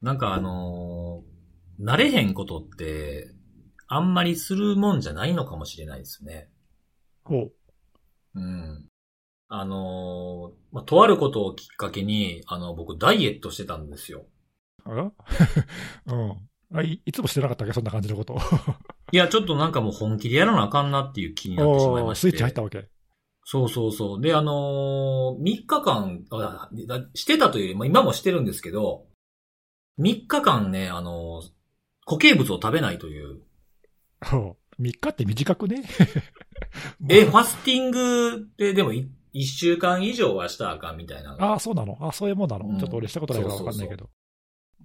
なんかあのー慣れへんことって、あんまりするもんじゃないのかもしれないですね。ほう。うん。あのーまあ、とあることをきっかけに、あの、僕ダイエットしてたんですよ。あ うんあい。いつもしてなかったっけ？そんな感じのこと。いや、ちょっとなんかもう本気でやらなあかんなっていう気になってしまいまして。スイッチ入ったわけ。そうそうそう。で、あのー、3日間、してたというよりも、今もしてるんですけど、3日間ね、あのー固形物を食べないという。ほう。3日って短くね？え、ファスティングってでも1週間以上はしたらあかんみたいな。ああ、そうなの？あそういうもんなの、うんちょっと俺したことないからわかんないけど。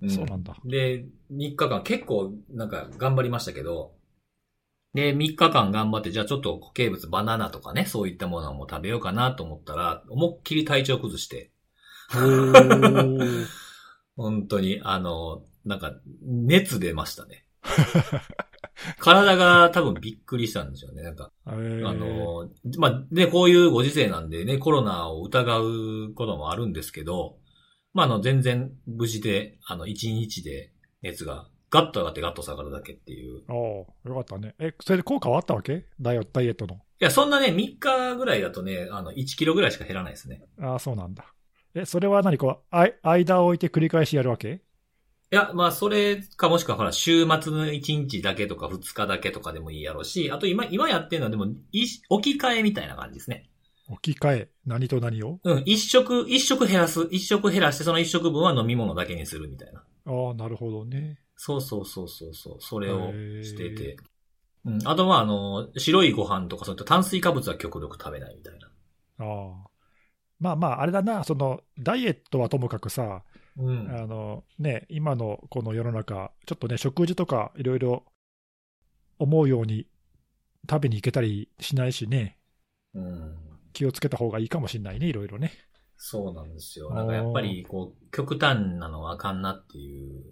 うんそうなんだ。で、3日間結構なんか頑張りましたけど、で、3日間頑張って、じゃあちょっと固形物、バナナとかね、そういったものも食べようかなと思ったら、思いっきり体調崩して、本当に、あの、なんか、熱出ましたね。体が多分びっくりしたんでしょうね。なんか、えーあの、まあ、ね、こういうご時世なんでね、コロナを疑うこともあるんですけど、まあ、あの、全然無事で、あの、1日で熱がガッと上がってガッと下がるだけっていう。いおーよかったね。え、それで効果はあったわけ？ダイエットの。や、そんなね、3日ぐらいだとね、あの、1キロぐらいしか減らないですね。ああ、そうなんだ。え、それは何こう、あい間を置いて繰り返しやるわけ？いや、まあ、それかもしくは、ほら、週末の1日だけとか2日だけとかでもいいやろうし、あと今、今やってるのはでも、い置き換えみたいな感じですね。置き換え。何と何を？うん、一食、一食減らす、一食減らして、その一食分は飲み物だけにするみたいな。ああ、なるほどね。そうそうそうそうそう、それをしてへて。うん、あとは、あの、白いご飯とか、そういった炭水化物は極力食べないみたいな。ああ。まあまあ、あれだな、その、ダイエットはともかくさ、うん。あのね、今のこの世の中、ちょっとね、食事とかいろいろ思うように食べに行けたりしないしね、うん。気をつけた方がいいかもしれないね、いろいろね。そうなんですよ。なんかやっぱり、こう、極端なのはあかんなっていう。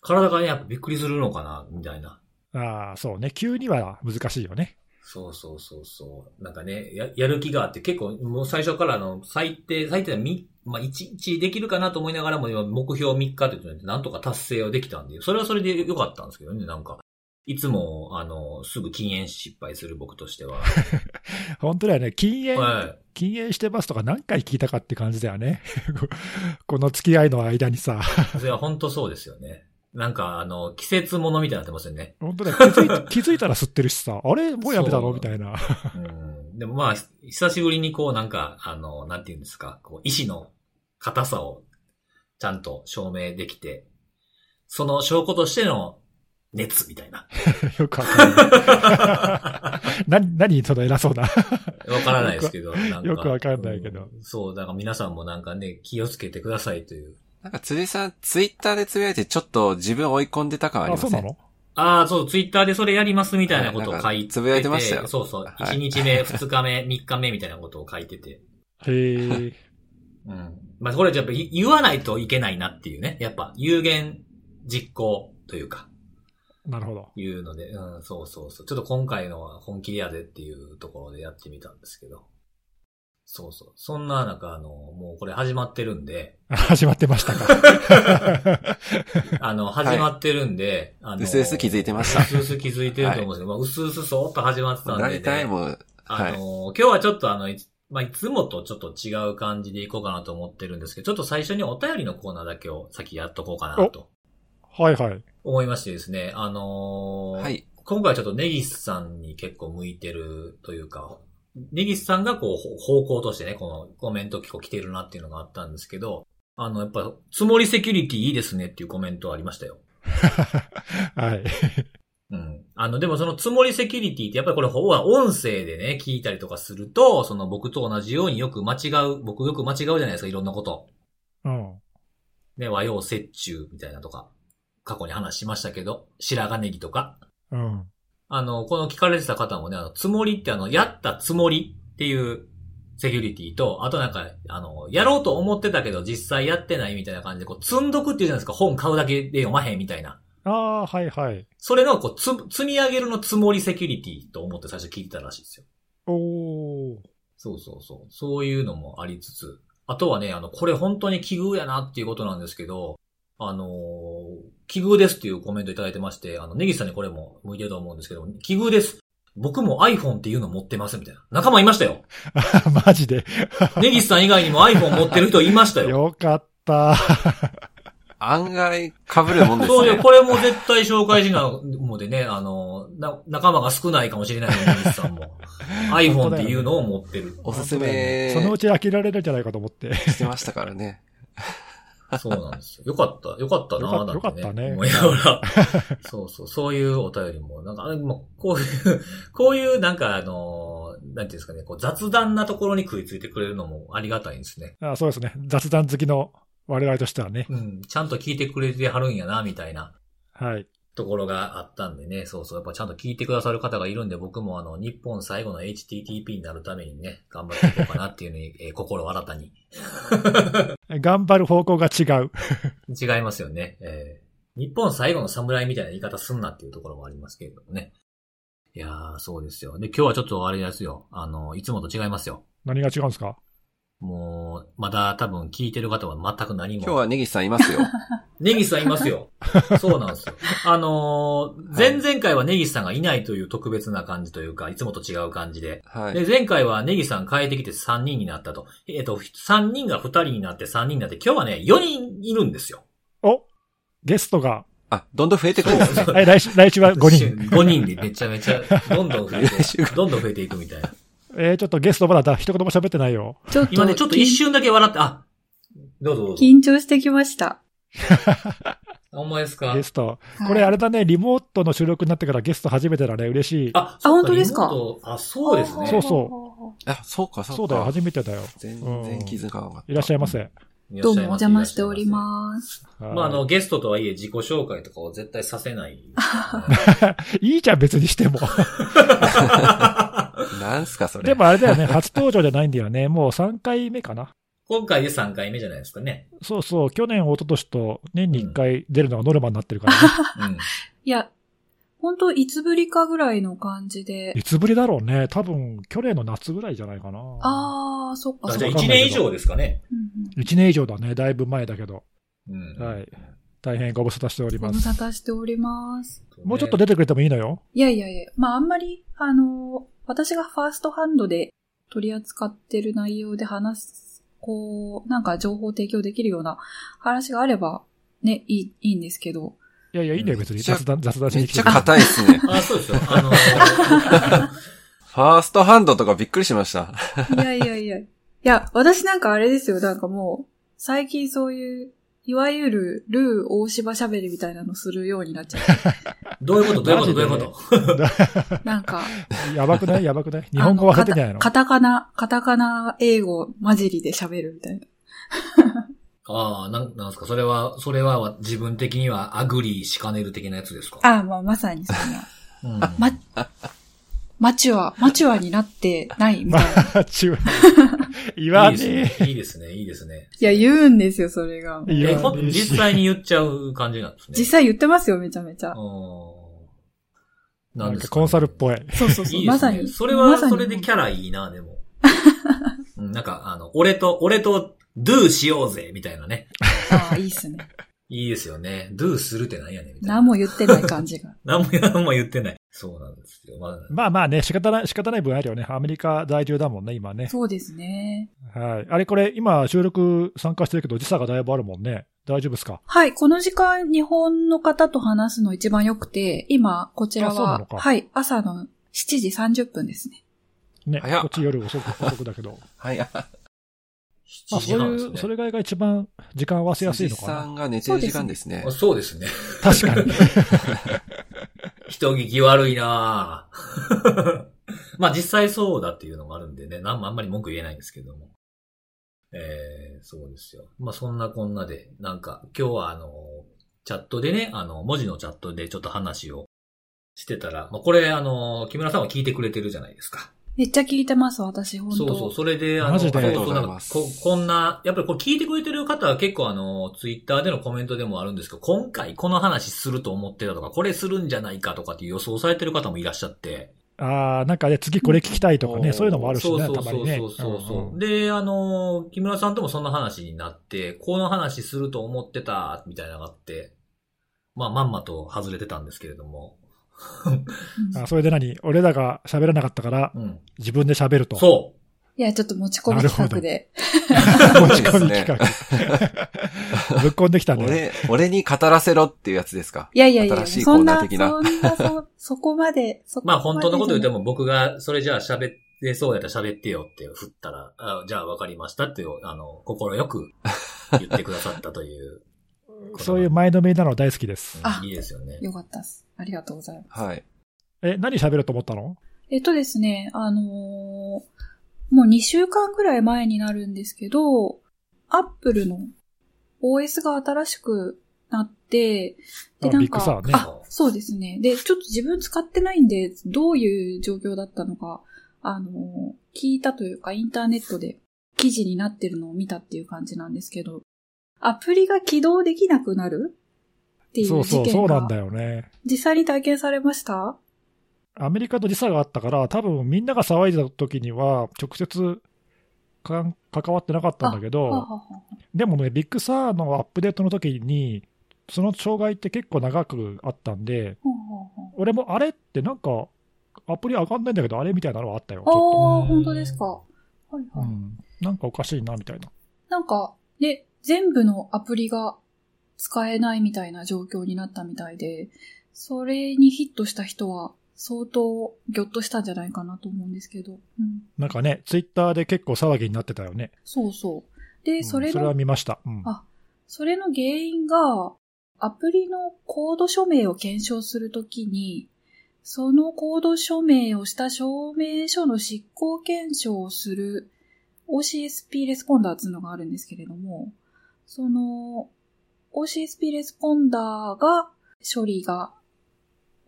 体がね、やっぱびっくりするのかな、みたいな。ああ、そうね、急には難しいよね。そうそうそうそう。なんかね、や、やる気があって結構、もう最初からあの、最低、最低はみ、まあ、1日できるかなと思いながらも、今目標3日って言ってなんとか達成はできたんで、それはそれで良かったんですけどね、なんか。いつも、あの、すぐ禁煙失敗する僕としては。本当だよね、禁煙、はい。禁煙してますとか何回聞いたかって感じだよね。この付き合いの間にさ、それは本当そうですよね。なんか、あの、季節ものみたいになってますよね。本当だよ気づいた 気づいたら吸ってるしさ、あれ？もうやめたの？みたいな。うん。でもまあ、久しぶりにこう、なんか、あの、なんて言うんですか、こう、意志の硬さをちゃんと証明できて、その証拠としての熱みたいな。よくわかんない。何、何その偉そうな。わからないですけど。よくわかんないけどうんそう、だから皆さんもなんかね、気をつけてくださいという。なんか辻井さん、ツイッターでつぶやいてちょっと自分追い込んでた感ありあ、ませそうんなの？ああ、そう、ツイッターでそれやりますみたいなことを書いてて、はいつぶやいてましたよそうそう。はい1日目、2日目、3日目みたいなことを書いてて。へえ。うん。まあ、これやっぱ言言わないといけないなっていうね。やっぱ有言実行というか、なるほど。いうので、うん、そうそうそう。ちょっと今回のは本気でやでっていうところでやってみたんですけど。そうそう。そんな中、あの、もうこれ始まってるんで、始まってましたか。あの、始まってるんで、あの、うすうす気づいてましたうすうす気づいてると思うんですけど、まあ、うすうすそーっと始まってたんで、大体もう、はい。あの、今日はちょっとあの、いつまあ、いつもとちょっと違う感じでいこうかなと思ってるんですけど、ちょっと最初にお便りのコーナーだけを先やっとこうかなとはいはい。思いましてですね、あのーはい。今回はちょっとネギスさんに結構向いてるというか、ネギスさんがこうほ方向としてね、このコメント結構来てるなっていうのがあったんですけど、あの、やっぱ、つもりセキュリティいいですねっていうコメントありましたよ。はい。うん。あの、でもそのつもりセキュリティってやっぱりこれほは音声でね、聞いたりとかすると、その僕と同じようによく間違う、僕よく間違うじゃないですか、いろんなこと。うん。ね、和洋折衷みたいなとか、過去に話しましたけど、白髪ネギとか。うん。あの、この聞かれてた方もね、あの、つもりってあの、やったつもりっていうセキュリティと、あとなんか、あの、やろうと思ってたけど実際やってないみたいな感じで、こう、積んどくっていうじゃないですか、本買うだけで読まへんみたいな。ああ、はいはい。それの、こう、つ、積み上げるのつもりセキュリティと思って最初聞いてたらしいですよ。おー。そうそうそう。そういうのもありつつ。あとはね、あの、これ本当に奇遇やなっていうことなんですけど、あのー奇遇ですっていうコメントいただいてまして、あの、ネギスさんにこれも向いてると思うんですけど、奇遇です。僕も iPhone っていうの持ってますみたいな。仲間いましたよ。マジで。ネギスさん以外にも iPhone 持ってる人いましたよ。よかった。案外被るもんですそうよ、ね。これも絶対紹介しなのでね、あの、な、仲間が少ないかもしれないのに、ネギスさんも。iPhone っていうのを持ってる。おすすめそのうち飽きられるんじゃないかと思って。してましたからね。そうなんですよ。よかった、よかったなぁ、よかったよかったね思いながら。そうそう、そういうお便りも、なんか、あもうこういう、こういう、なんかあの、なんていうんですかね、こう雑談なところに食いついてくれるのもありがたいんですね。あそうですね。雑談好きの我々としてはね。うん、ちゃんと聞いてくれてはるんやな、みたいな。はい。ところがあったんでね、そうそう、やっぱちゃんと聞いてくださる方がいるんで、僕もあの、日本最後の HTTP になるためにね、頑張っていこうかなっていうね、えー心新たに。頑張る方向が違う。違いますよね。えー日本最後の侍みたいな言い方すんなっていうところもありますけれどもね。いやー、そうですよ。で、今日はちょっとあれですよ。あの、いつもと違いますよ。何が違うんですか？もう、まだ多分聞いてる方は全く何も。今日はネギスさんいますよ。ネギスさんいますよ。そうなんですよ。あのー前々回はネギスさんがいないという特別な感じというか、いつもと違う感じで。で、はい。前回はネギさん変えてきて3人になったと。えっ、と、3人が2人になって3人になって、今日はね、4人いるんですよ。おゲストが、あ、どんどん増えてくるんですね。はい、来週、来週は5人。5人でめちゃめちゃ、どんどん増えて、どんどん増えていくみたいな。えー、ちょっとゲストまだだ一言も喋ってないよ。ちょっと、今ね、ちょっと一瞬だけ笑って、あ、どうぞどうぞ。緊張してきました。お前ですか？ゲスト。はいこれあれだね、リモートの収録になってからゲスト初めてだね、嬉しい。あ、あ本当ですか？あ、そうですね。そうそあ、そうか、そうか。そうだよ、初めてだよ。全然気づかなかった。いらっしゃいませ。いどうもお邪魔しております。はいまあ、あの、ゲストとはいえ自己紹介とかを絶対させない。いいじゃん、別にしても。なんすか、それ。でもあれだよね、初登場じゃないんだよね。もう3回目かな。今回で3回目じゃないですかね。そうそう、去年、一昨年と年に1回出るのがノルマになってるからね。うん。いや、本当いつぶりかぐらいの感じで。いつぶりだろうね。多分、去年の夏ぐらいじゃないかな。あー、そっかあじゃあそっか。1年以上ですかね。うんうん1年以上だね。だいぶ前だけど。うん。はい。大変ご無沙汰しておりご無ます。沙汰しております。もうちょっと出てくれてもいいのよ。いやいやいや、まああんまり、あの、私がファーストハンドで取り扱ってる内容で話す、こう、なんか情報提供できるような話があれば、ね、いい、いいんですけど。いやいや、いいんだよ、別に。めっちゃ雑談、雑談しめっちゃ。硬いっすね。あ、そうですよ。あのー first hand とかびっくりしました。いやいやいや。いや、私なんかあれですよ、なんかもう、最近そういう、いわゆる、ルー大柴喋りみたいなのするようになっちゃって。どういうこと？どういうこと？どういうこと？なんか、やばくない？やばくない？日本語忘れてんじゃないの？カタカナ、カタカナ英語混じりで喋るみたいな。ああ、なん、なんですか？それは、それは自分的には agree しかねる的なやつですか？ああ、まあまさにそんな。うん。ま、マチュア、マチュアになってないみまたいな。あ、中、言わいいですねね。いいですね。いいですね。いや、言うんですよ、それが。え。言え、ほんわねえし実際に言っちゃう感じなんですね。実際言ってますよ、めちゃめちゃ。うん。ななんですかねんかコンサルっぽい。そうそうそう。いいですね。まさに。それは、それでキャラいいな、でも。うんなんか、あの、俺と、俺と、ドゥしようぜ、みたいなね。ああ、いいっすね。いいですよね。ドゥするってなんやねん、みたいな。何も言ってない感じが。何も、何も言ってない。そうなんですよ。まあ、まあまあね、仕方ない、仕方ない分あるよね。アメリカ在住だもんね、今ね。そうですね。はい。あれこれ、今収録参加してるけど、時差がだいぶあるもんね。大丈夫ですか？はい、この時間、日本の方と話すの一番良くて、今、こちらは、はい、朝の7時30分ですね。ね。こっち夜遅く、遅くだけど。はい。あまあ、7時そういう。それぐらいが一番時間合わせやすいの辻さかな。んが寝てる時間ですねあ。そうですね。確かに。人聞き悪いなぁ まあ実際そうだっていうのがあるんでね、なんもあんまり文句言えないんですけども。えー、そうですよ。まあそんなこんなで、なんか今日はあの、チャットでね、あの、文字のチャットでちょっと話をしてたら、まあこれあの、木村さんは聞いてくれてるじゃないですか。めっちゃ聞いてます、私、本当。そうそう、それで、あの、マジで。そうありがとうそう、なんかございます。こ、こんな、やっぱりこれ聞いてくれてる方は結構あの、ツイッターでのコメントでもあるんですけど、今回この話すると思ってたとか、これするんじゃないかとかっていう予想されてる方もいらっしゃって、ああ、なんかね、次これ聞きたいとかね、う。んそういうのもあるしね、そうそうそうたまにね。そうそうそう、んん。で、あの、木村さんともそんな話になって、この話すると思ってた、みたいなのがあって、まあ、まんまと外れてたんですけれども。あそれで何？俺らが喋らなかったから、うん。自分で喋ると。そいや、ちょっと持ち込み企画で。持ち込み企画。ぶっ込んできたね。俺、俺に語らせろっていうやつですか？いやいやいや、新しいそんな、コーナー的なそんな、そ、そこまで、そこう。まあ、本当のこと言っても。も僕が、それじゃあ喋ってそうやったら喋ってよって振ったら、あじゃあ分かりましたっていう、あの、心よく言ってくださったという。そういう前のめりなの大好きです。あいいですよね。よかったっす。ありがとうございます。はい。え、何喋ると思ったの？えっとですね、あのーもう2週間くらい前になるんですけど、アップルの OS が新しくなって、で、あなんか、ねあ、そうですね。で、ちょっと自分使ってないんで、どういう状況だったのか、あのー聞いたというか、インターネットで記事になってるのを見たっていう感じなんですけど、アプリが起動できなくなるっていそううそう、事件がそうなんだよね。実際に体験されました？アメリカと時差があったから、多分みんなが騒いでた時には、直接関わってなかったんだけど、でもね、 Big Sur のアップデートの時に、その障害って結構長くあったんで、俺もあれってなんか、アプリ上がんないんだけど、あれみたいなのはあったよ。ちああ本当ですか？はいはい。と。うん。なんかおかしいな、みたいな。なんか、ね、全部のアプリが使えないみたいな状況になったみたいで、それにヒットした人は相当ギョッとしたんじゃないかなと思うんですけど。うん。なんかね、ツイッターで結構騒ぎになってたよね。そうそう。で、うんそれそれはの、見ました。うん。あそれの原因が、アプリのコード署名を検証するときに、そのコード署名をした証明書の執行検証をする OCSP レスポンダーっていうのがあるんですけれども、その OCSP レスポンダーが処理が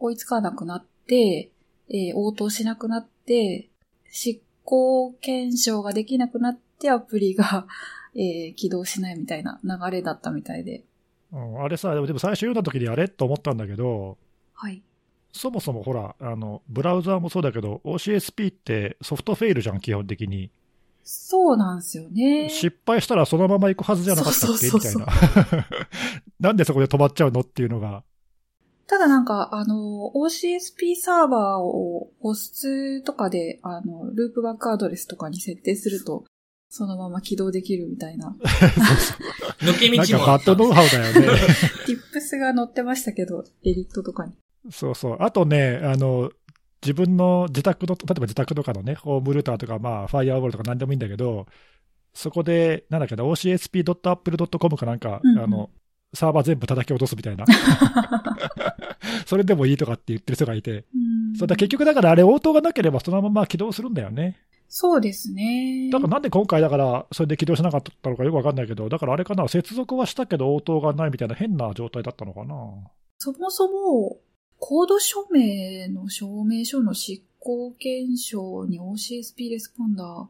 追いつかなくなって、えー応答しなくなって、失効検証ができなくなってアプリが、えー起動しないみたいな流れだったみたいで。うんあれさ、でもでも最初読んだ時にあれと思ったんだけど、はい。そもそもほら、あの、ブラウザーもそうだけど、OCSP ってソフトフェイルじゃん、基本的に。そうなんですよね。失敗したらそのまま行くはずじゃなかったっけ？みたいな。なんでそこで止まっちゃうの？っていうのが。ただなんか、あの、OCSP サーバーをホストとかで、あの、ループバックアドレスとかに設定すると、そのまま起動できるみたいな。抜けなんか道もあったバッドノウハウだよね。tips が載ってましたけど、エリットとかに。そうそう。あとね、あの、自分の自宅の、例えば自宅とかのね、ホームルーターとか、まあ、ファイアウォールとか何でもいいんだけど、そこで、なんだっけな、ocsp.apple.com かなんか、うんうんあの、サーバー全部叩き落とすみたいな。それでもいいとかって言ってる人がいて。うんそうだ結局だからあれ応答がなければそのまま起動するんだよね。そうですね。だからなんで今回だからそれで起動しなかったのかよくわかんないけど、だからあれかな、接続はしたけど応答がないみたいな変な状態だったのかな。そもそも、コード署名の証明書の執行検証に OCSP レスポンダー、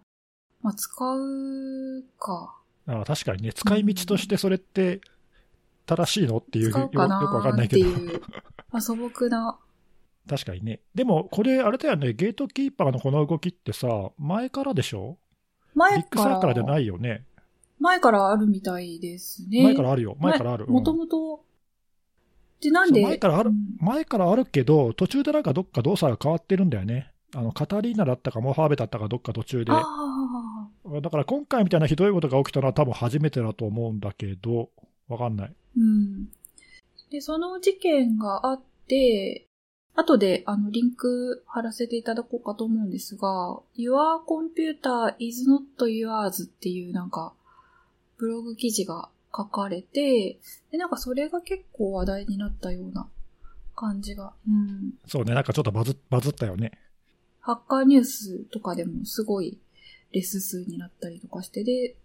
まあ、使うか。ああ確かにね、使い道としてそれって正しいのっていう、うかよくわかんなないっけど。まあ素朴な。確かにね。でもこれあれだよね、ゲートキーパーのこの動きってさ、前からでしょ？ビ前ッグサから、ーからじゃないよね。前からあるみたいですね。前からあるよ。前からある。うんもともと。で、なんで前からあるうん前からあるけど、途中でなんかどっか動作が変わってるんだよね。あの、カタリーナだったかモハーベだったかどっか途中で。だから今回みたいなひどいことが起きたのは多分初めてだと思うんだけど、わかんない。うん。で、その事件があって、後であのリンク貼らせていただこうかと思うんですが、Your computer is not yours っていうなんか、ブログ記事が書かれて、で、なんかそれが結構話題になったような感じが。うん。そうね、なんかちょっとバズバズったよね。ハッカーニュースとかでもすごいレス数になったりとかして、で、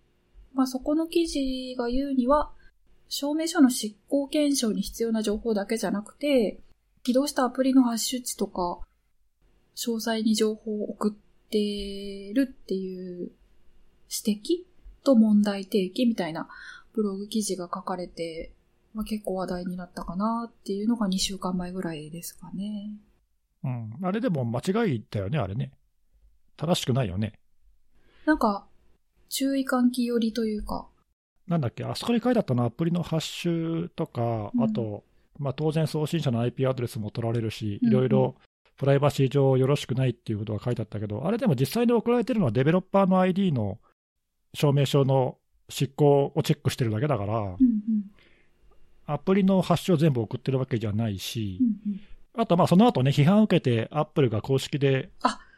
まあそこの記事が言うには、証明書の執行検証に必要な情報だけじゃなくて、起動したアプリのハッシュ値とか、詳細に情報を送ってるっていう指摘と問題提起みたいなブログ記事が書かれて、まあ、結構話題になったかなっていうのが2週間前ぐらいですかね。うん。あれでも間違いだよね、あれね。正しくないよね。なんか、注意喚起寄りというか、なんだっけ、あそこに書いてあったのはアプリのハッシュとか、うんあと、まあ、当然送信者の IP アドレスも取られるし、うんいろいろプライバシー上よろしくないっていうことが書いてあったけど、あれでも実際に送られてるのはデベロッパーの ID の証明書の執行をチェックしてるだけだからう、んうんアプリのハッシュを全部送ってるわけじゃないしう、んうん、あとまあその後ね、批判を受けて、アップルが公式で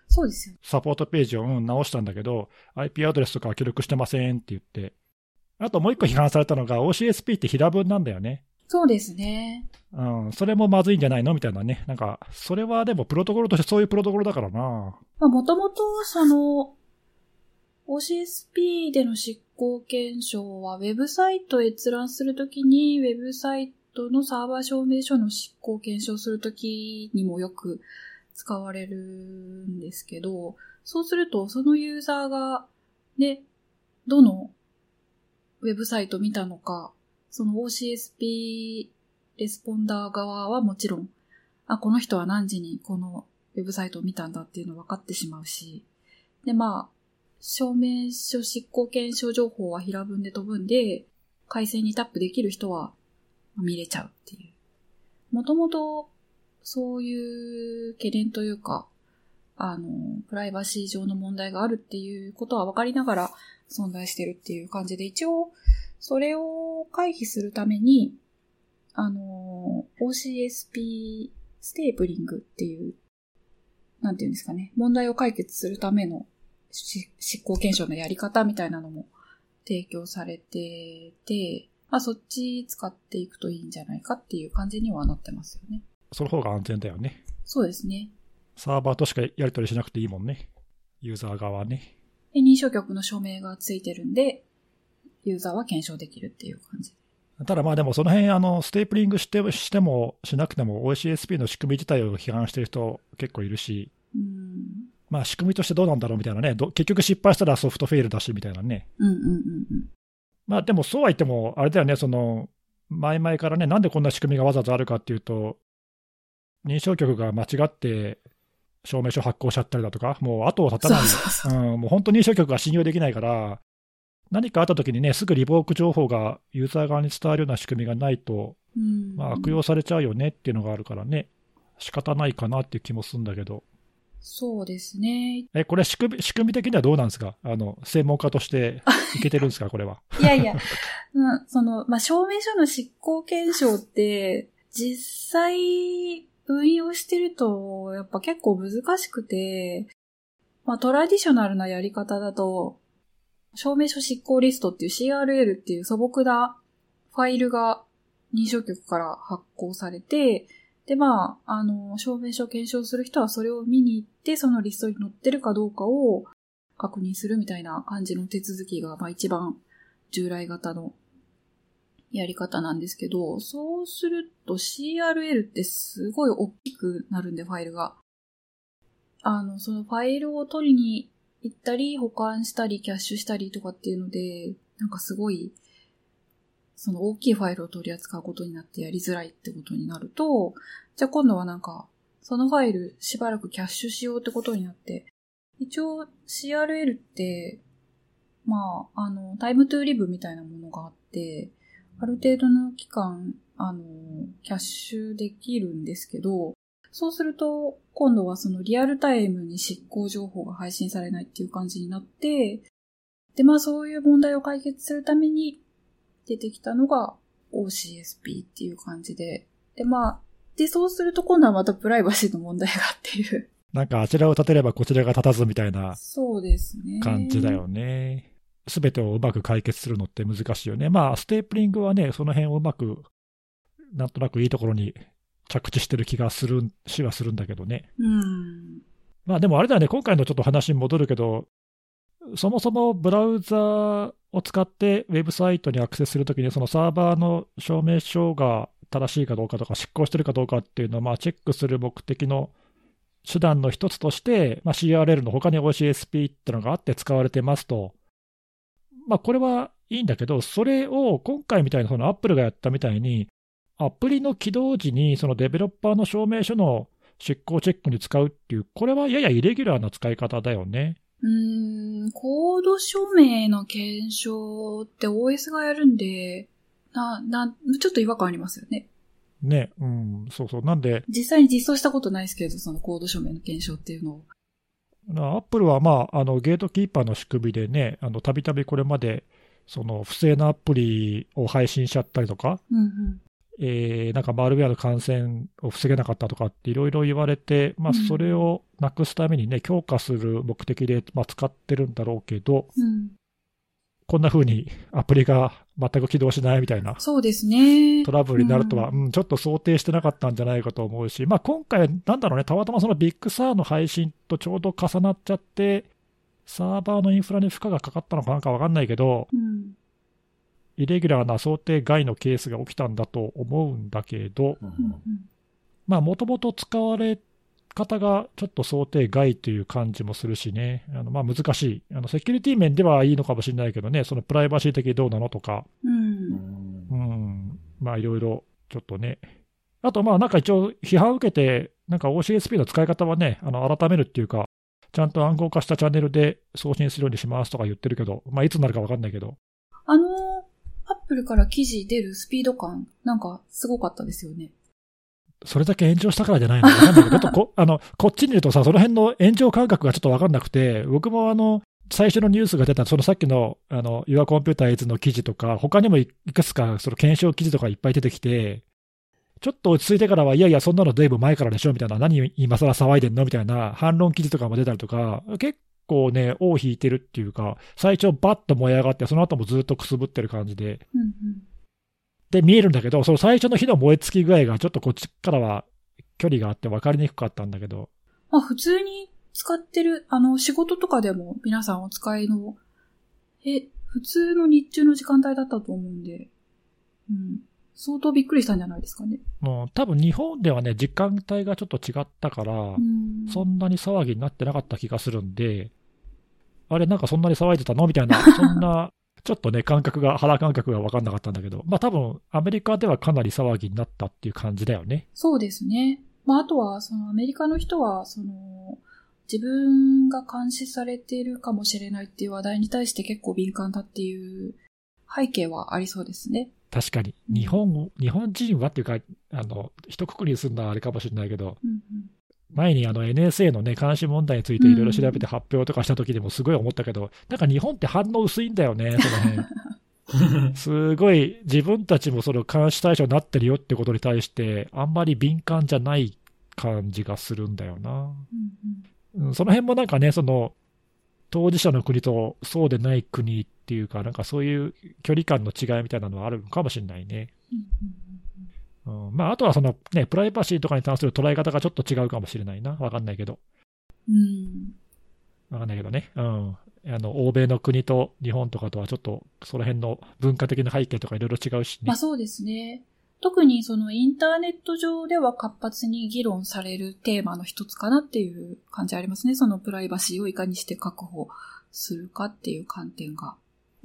そうですよね。サポートページを、うん、直したんだけど、IP アドレスとかは記録してませんって言って、あともう一個批判されたのが、OCSP って平文なんだよね。そうですね。うん、それもまずいんじゃないのみたいなね。なんか、それはでもプロトコルとしてそういうプロトコルだからな。まあ、もともと、その、OCSP での執行検証は、ウェブサイト閲覧するときに、ウェブサイトのサーバー証明書の執行検証するときにもよく使われるんですけど、そうすると、そのユーザーが、ね、どのウェブサイト見たのか、その OCSP レスポンダー側はもちろん、あ、この人は何時にこのウェブサイトを見たんだっていうの分かってしまうし、で、まあ、証明書執行検証情報は平文で飛ぶんで、回線にタップできる人は見れちゃうっていう。もともと、そういう懸念というか、あの、プライバシー上の問題があるっていうことは分かりながら存在してるっていう感じで、一応、それを回避するために、あの、OCSP ステープリングっていう、なんていうんですかね、問題を解決するための執行検証のやり方みたいなのも提供されてて、まあそっち使っていくといいんじゃないかっていう感じにはなってますよね。その方が安全だよね。そうですね。サーバーとしかやり取りしなくていいもんね。ユーザー側はね。で認証局の証明がついてるんで、ユーザーは検証できるっていう感じ。ただまあでもその辺、あの、ステープリングしてしてもしなくても OCSP の仕組み自体を批判してる人結構いるし、うん。まあ仕組みとしてどうなんだろうみたいなね。ど結局失敗したらソフトフェイルだしみたいなね。うんうんうんうん。まあでもそうは言っても、あれだよね、その、前々からね、なんでこんな仕組みがわざわざあるかっていうと、認証局が間違って証明書発行しちゃったりだとか、もう後を絶たない、そうん、もう本当に認証局が信用できないから、何かあった時にね、すぐリボーク情報がユーザー側に伝わるような仕組みがないと、うんまあ、悪用されちゃうよねっていうのがあるからね、仕方ないかなっていう気もするんだけど、そうですね。え、これ仕組み、仕組み的にはどうなんですか？あの、専門家としていけてるんですか？これは。いやいや、うんその、まあ、証明書の執行検証って、実際運用してると、やっぱ結構難しくて、まあ、トラディショナルなやり方だと、証明書執行リストっていう CRL っていう素朴なファイルが認証局から発行されて、で、まあ、あの、証明書を検証する人はそれを見に行って、そのリストに載ってるかどうかを確認するみたいな感じの手続きが、まあ一番従来型のやり方なんですけど、そうすると CRL ってすごい大きくなるんで、ファイルが。あの、そのファイルを取りに行ったり、保管したり、キャッシュしたりとかっていうので、なんかすごい、その大きいファイルを取り扱うことになってやりづらいってことになると、じゃあ今度はなんか、そのファイルしばらくキャッシュしようってことになって、一応 CRL って、まあ、あの、タイムトゥーリブみたいなものがあって、ある程度の期間、あの、キャッシュできるんですけど、そうすると、今度はそのリアルタイムに執行情報が配信されないっていう感じになって、で、まあそういう問題を解決するために出てきたのが OCSP っていう感じで、で、まあ、で、そうすると今度はまたプライバシーの問題がっていう。なんかあちらを立てればこちらが立たずみたいなそうですね。感じだよね。すべてをうまく解決するのって難しいよね。まあ、ステープリングはね、その辺をうまく、なんとなくいいところに着地してる気がする、しはするんだけどね。うん。まあでもあれだよね、今回のちょっと話に戻るけど、そもそもブラウザーを使ってウェブサイトにアクセスするときに、そのサーバーの証明書が正しいかどうかとか、執行してるかどうかっていうのをまあチェックする目的の手段の一つとして、まあ、CRL の他に OCSP ってのがあって使われてますと。まあこれはいいんだけど、それを今回みたいなその Apple がやったみたいに、アプリの起動時にそのデベロッパーの証明書の執行チェックに使うっていう、これはややイレギュラーな使い方だよね。うーん、コード署名の検証って OS がやるんで、な、な、ちょっと違和感ありますよね。ね、うん、そうそう。なんで、実際に実装したことないですけど、そのコード署名の検証っていうのを。アップルは、まあ、あのゲートキーパーの仕組みでね、あのたびたびこれまでその不正なアプリを配信しちゃったりとか、うんうん。えーなんかマルウェアの感染を防げなかったとかっていろいろ言われて、まあ、うんそれをなくすためにね、強化する目的で、まあ、使ってるんだろうけど、うん。こんな風にアプリが全く起動しないみたいなそうですね。トラブルになるとは、ううんちょっと想定してなかったんじゃないかと思うし、まあ、今回、なんだろうね、たまたまその Big Sur の配信とちょうど重なっちゃって、サーバーのインフラに負荷がかかったのかなんかわかんないけど、うん。イレギュラーな想定外のケースが起きたんだと思うんだけど、まあ、もともと使われ方がちょっと想定外という感じもするしね、あのまあ難しい。あの、セキュリティ面ではいいのかもしれないけどね、そのプライバシー的にどうなのとか、う。うん。うん。ん、まあいろいろちょっとね、あとまあなんか一応、批判を受けて、なんか OCSP の使い方はね、あの改めるっていうか、ちゃんと暗号化したチャンネルで送信するようにしますとか言ってるけど、まあいつになるかわかんないけど、ップルから記事出るスピード感、なんかすごかったですよね。それだけ炎上したからじゃないの？かわかんない。けど、ちょっとこ あのこっちにいるとさ、その辺の炎上感覚がちょっとわかんなくて、僕もあの最初のニュースが出た、そのさっきのあの Your Computer Is の記事とか、他にもいくつかその検証記事とかいっぱい出てきて、ちょっと落ち着いてからは、いやいや、そんなのだいぶ前からでしょみたいな、何今更騒いでんの？みたいな反論記事とかも出たりとか、結構ね、尾を引いてるっていうか、最初バッと燃え上がって、その後もずっとくすぶってる感じで、うんうん。で見えるんだけど、その最初の火の燃え尽き具合がちょっとこっちからは距離があって分かりにくかったんだけど、まあ普通に使ってる、あの、仕事とかでも皆さんお使いの、え、普通の日中の時間帯だったと思うんで、うん。相当びっくりしたんじゃないですかね。もう多分日本ではね、時間帯がちょっと違ったから、うん。そんなに騒ぎになってなかった気がするんで、あれ、なんかそんなに騒いでたの？みたいな、そんな、ちょっとね、感覚が、腹感覚が分かんなかったんだけど、まあ多分アメリカではかなり騒ぎになったっていう感じだよね。そうですね。まああとは、そのアメリカの人は、その、自分が監視されているかもしれないっていう話題に対して結構敏感だっていう背景はありそうですね。確かに。うん日本、日本人はっていうか、あの、一括りにするのはあれかもしれないけど、うんうん。前にあの NSA のね、監視問題についていろいろ調べて発表とかした時でもすごい思ったけど、なんか日本って反応薄いんだよね、その辺。すごい自分たちもその監視対象になってるよってことに対して、あんまり敏感じゃない感じがするんだよな。うんうんうんその辺もなんかね、その当事者の国とそうでない国っていうか、なんかそういう距離感の違いみたいなのはあるのかもしれないね。うんうんまあ、あとはその、ね、プライバシーとかに関する捉え方がちょっと違うかもしれないな。わかんないけど。うんうん。わかんないけどね。うん。あの、欧米の国と日本とかとはちょっと、その辺の文化的な背景とかいろいろ違うしねまあ。そうですね。特にそのインターネット上では活発に議論されるテーマの一つかなっていう感じありますね。そのプライバシーをいかにして確保するかっていう観点が。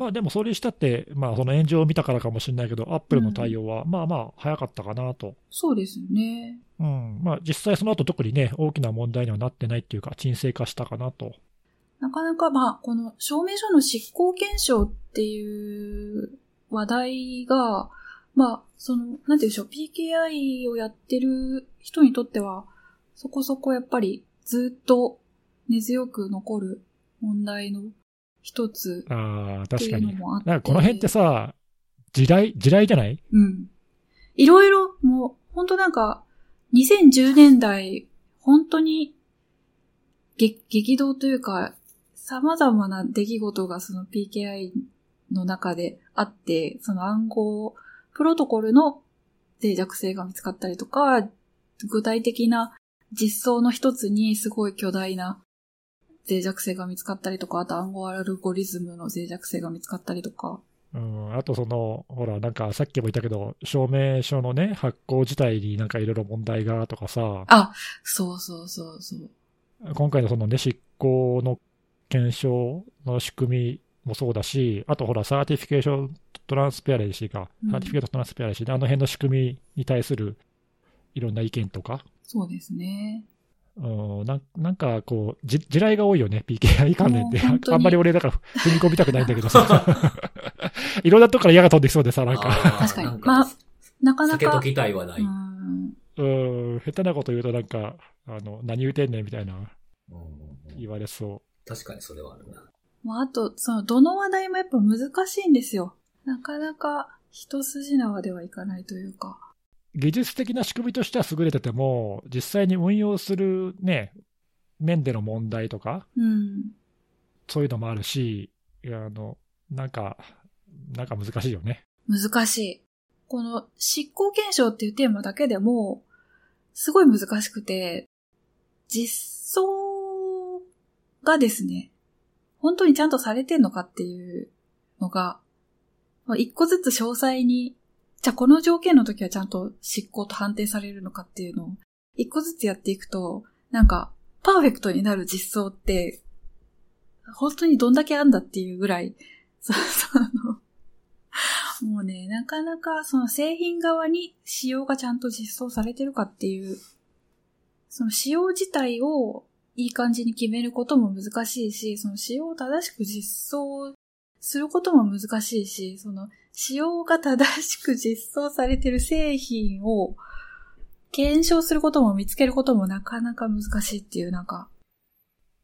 まあでもそれにしたって、まあその炎上を見たからかもしれないけど、アップルの対応は、まあまあ早かったかなと。そうですよね。うん。まあ実際その後特にね、大きな問題にはなってないっていうか、沈静化したかなと。なかなかまあ、この証明書の執行検証っていう話題が、まあ、その、なんて言うんでしょう、PKI をやってる人にとっては、そこそこやっぱりずっと根強く残る問題の一つああ、って確かに。いうのもあって。なんかこの辺ってさ、地雷、地雷じゃない？うん。いろいろ、もう、本当なんか、2010年代、本当に、激激動というか、様々な出来事がその PKI の中であって、その暗号、プロトコルの脆弱性が見つかったりとか、具体的な実装の一つにすごい巨大な脆弱性が見つかったりとか、あと暗号アルゴリズムの脆弱性が見つかったりとか、うん、あとその、ほら、なんかさっきも言ったけど、証明書のね、発行自体になんかいろいろ問題がとかさ、あ、そうそうそうそう。今回のそのね、失効の検証の仕組みもそうだし、あとほら、 Certification Transparency か、うん。 Certificate Transparency で、あの辺の仕組みに対するいろんな意見とか、そうですね。うん、なんなんかこう、じ地雷が多いよね、PKI 関連で。もう本当にあんまり俺だから踏み込みたくないんだけどさ。いろんなとこから矢が飛んできそうでさ、なんか。確かになんまあなかなか避けと、きたいはない。うんうん、下手なこと言うとなんか、あの、何言うてんねんみたいな言われそ確かにそれはあるな。まあ、あと、その、どの話題もやっぱ難しいんですよ。なかなか一筋縄ではいかないというか。う。技術的な仕組みとしては優れてても、実際に運用するね、面での問題とか、うん。そういうのもあるし、あの、なんか、なんか難しいよね。難しい。この執行検証っていうテーマだけでも、すごい難しくて、実装がですね、本当にちゃんとされてんのかっていうのが、まあ一個ずつ詳細に、じゃあこの条件の時はちゃんと執行と判定されるのかっていうのを、一個ずつやっていくと、なんか、パーフェクトになる実装って、本当にどんだけあんだっていうぐらい、そ うそう、あの、もうね、なかなかその製品側に仕様がちゃんと実装されてるかっていう、その仕様自体をいい感じに決めることも難しいし、その仕様を正しく実装することも難しいし、その仕様が正しく実装されてる製品を検証することも見つけることもなかなか難しいっていう、なんか、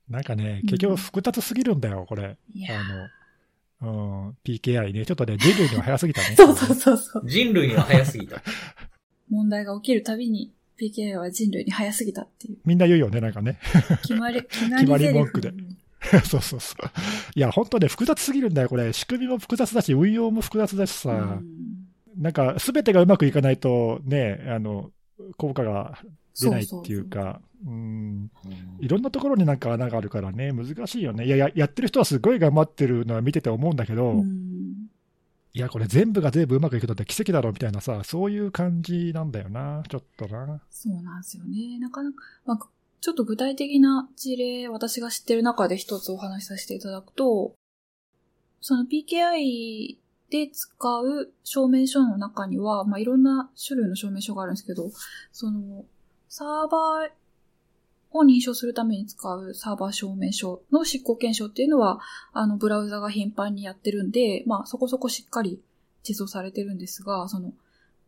なんかねう、ん結局複雑すぎるんだよ、これ。いや。あの、うん、PKI ね。ちょっとね、人類には早すぎたね そうそうそうそう。人類には早すぎた。問題が起きるたびに PKI は人類に早すぎたっていう。みんな言うよね、なんかね。決まり、決決まり文句で そうそうそう。いや、本当ね、複雑すぎるんだよ、これ。仕組みも複雑だし、運用も複雑だしさ。うんなんか、すべてがうまくいかないと、ね、あの、効果が出ないっていうか、うん、いろんなところになんか穴があるからね、難しいよね。いや、ややってる人はすごい頑張ってるのは見てて思うんだけど、うんいや、これ全部が全部うまくいくのって奇跡だろうみたいなさ、そういう感じなんだよな、ちょっとな。そうなんですよね。なかなか、まあ、ちょっと具体的な事例、私が知ってる中で一つお話しさせていただくと、その PKI で使う証明書の中には、まあ、いろんな種類の証明書があるんですけど、その、サーバーを認証するために使うサーバー証明書の執行検証っていうのは、あの、ブラウザが頻繁にやってるんで、まあ、そこそこしっかり実装されてるんですが、その、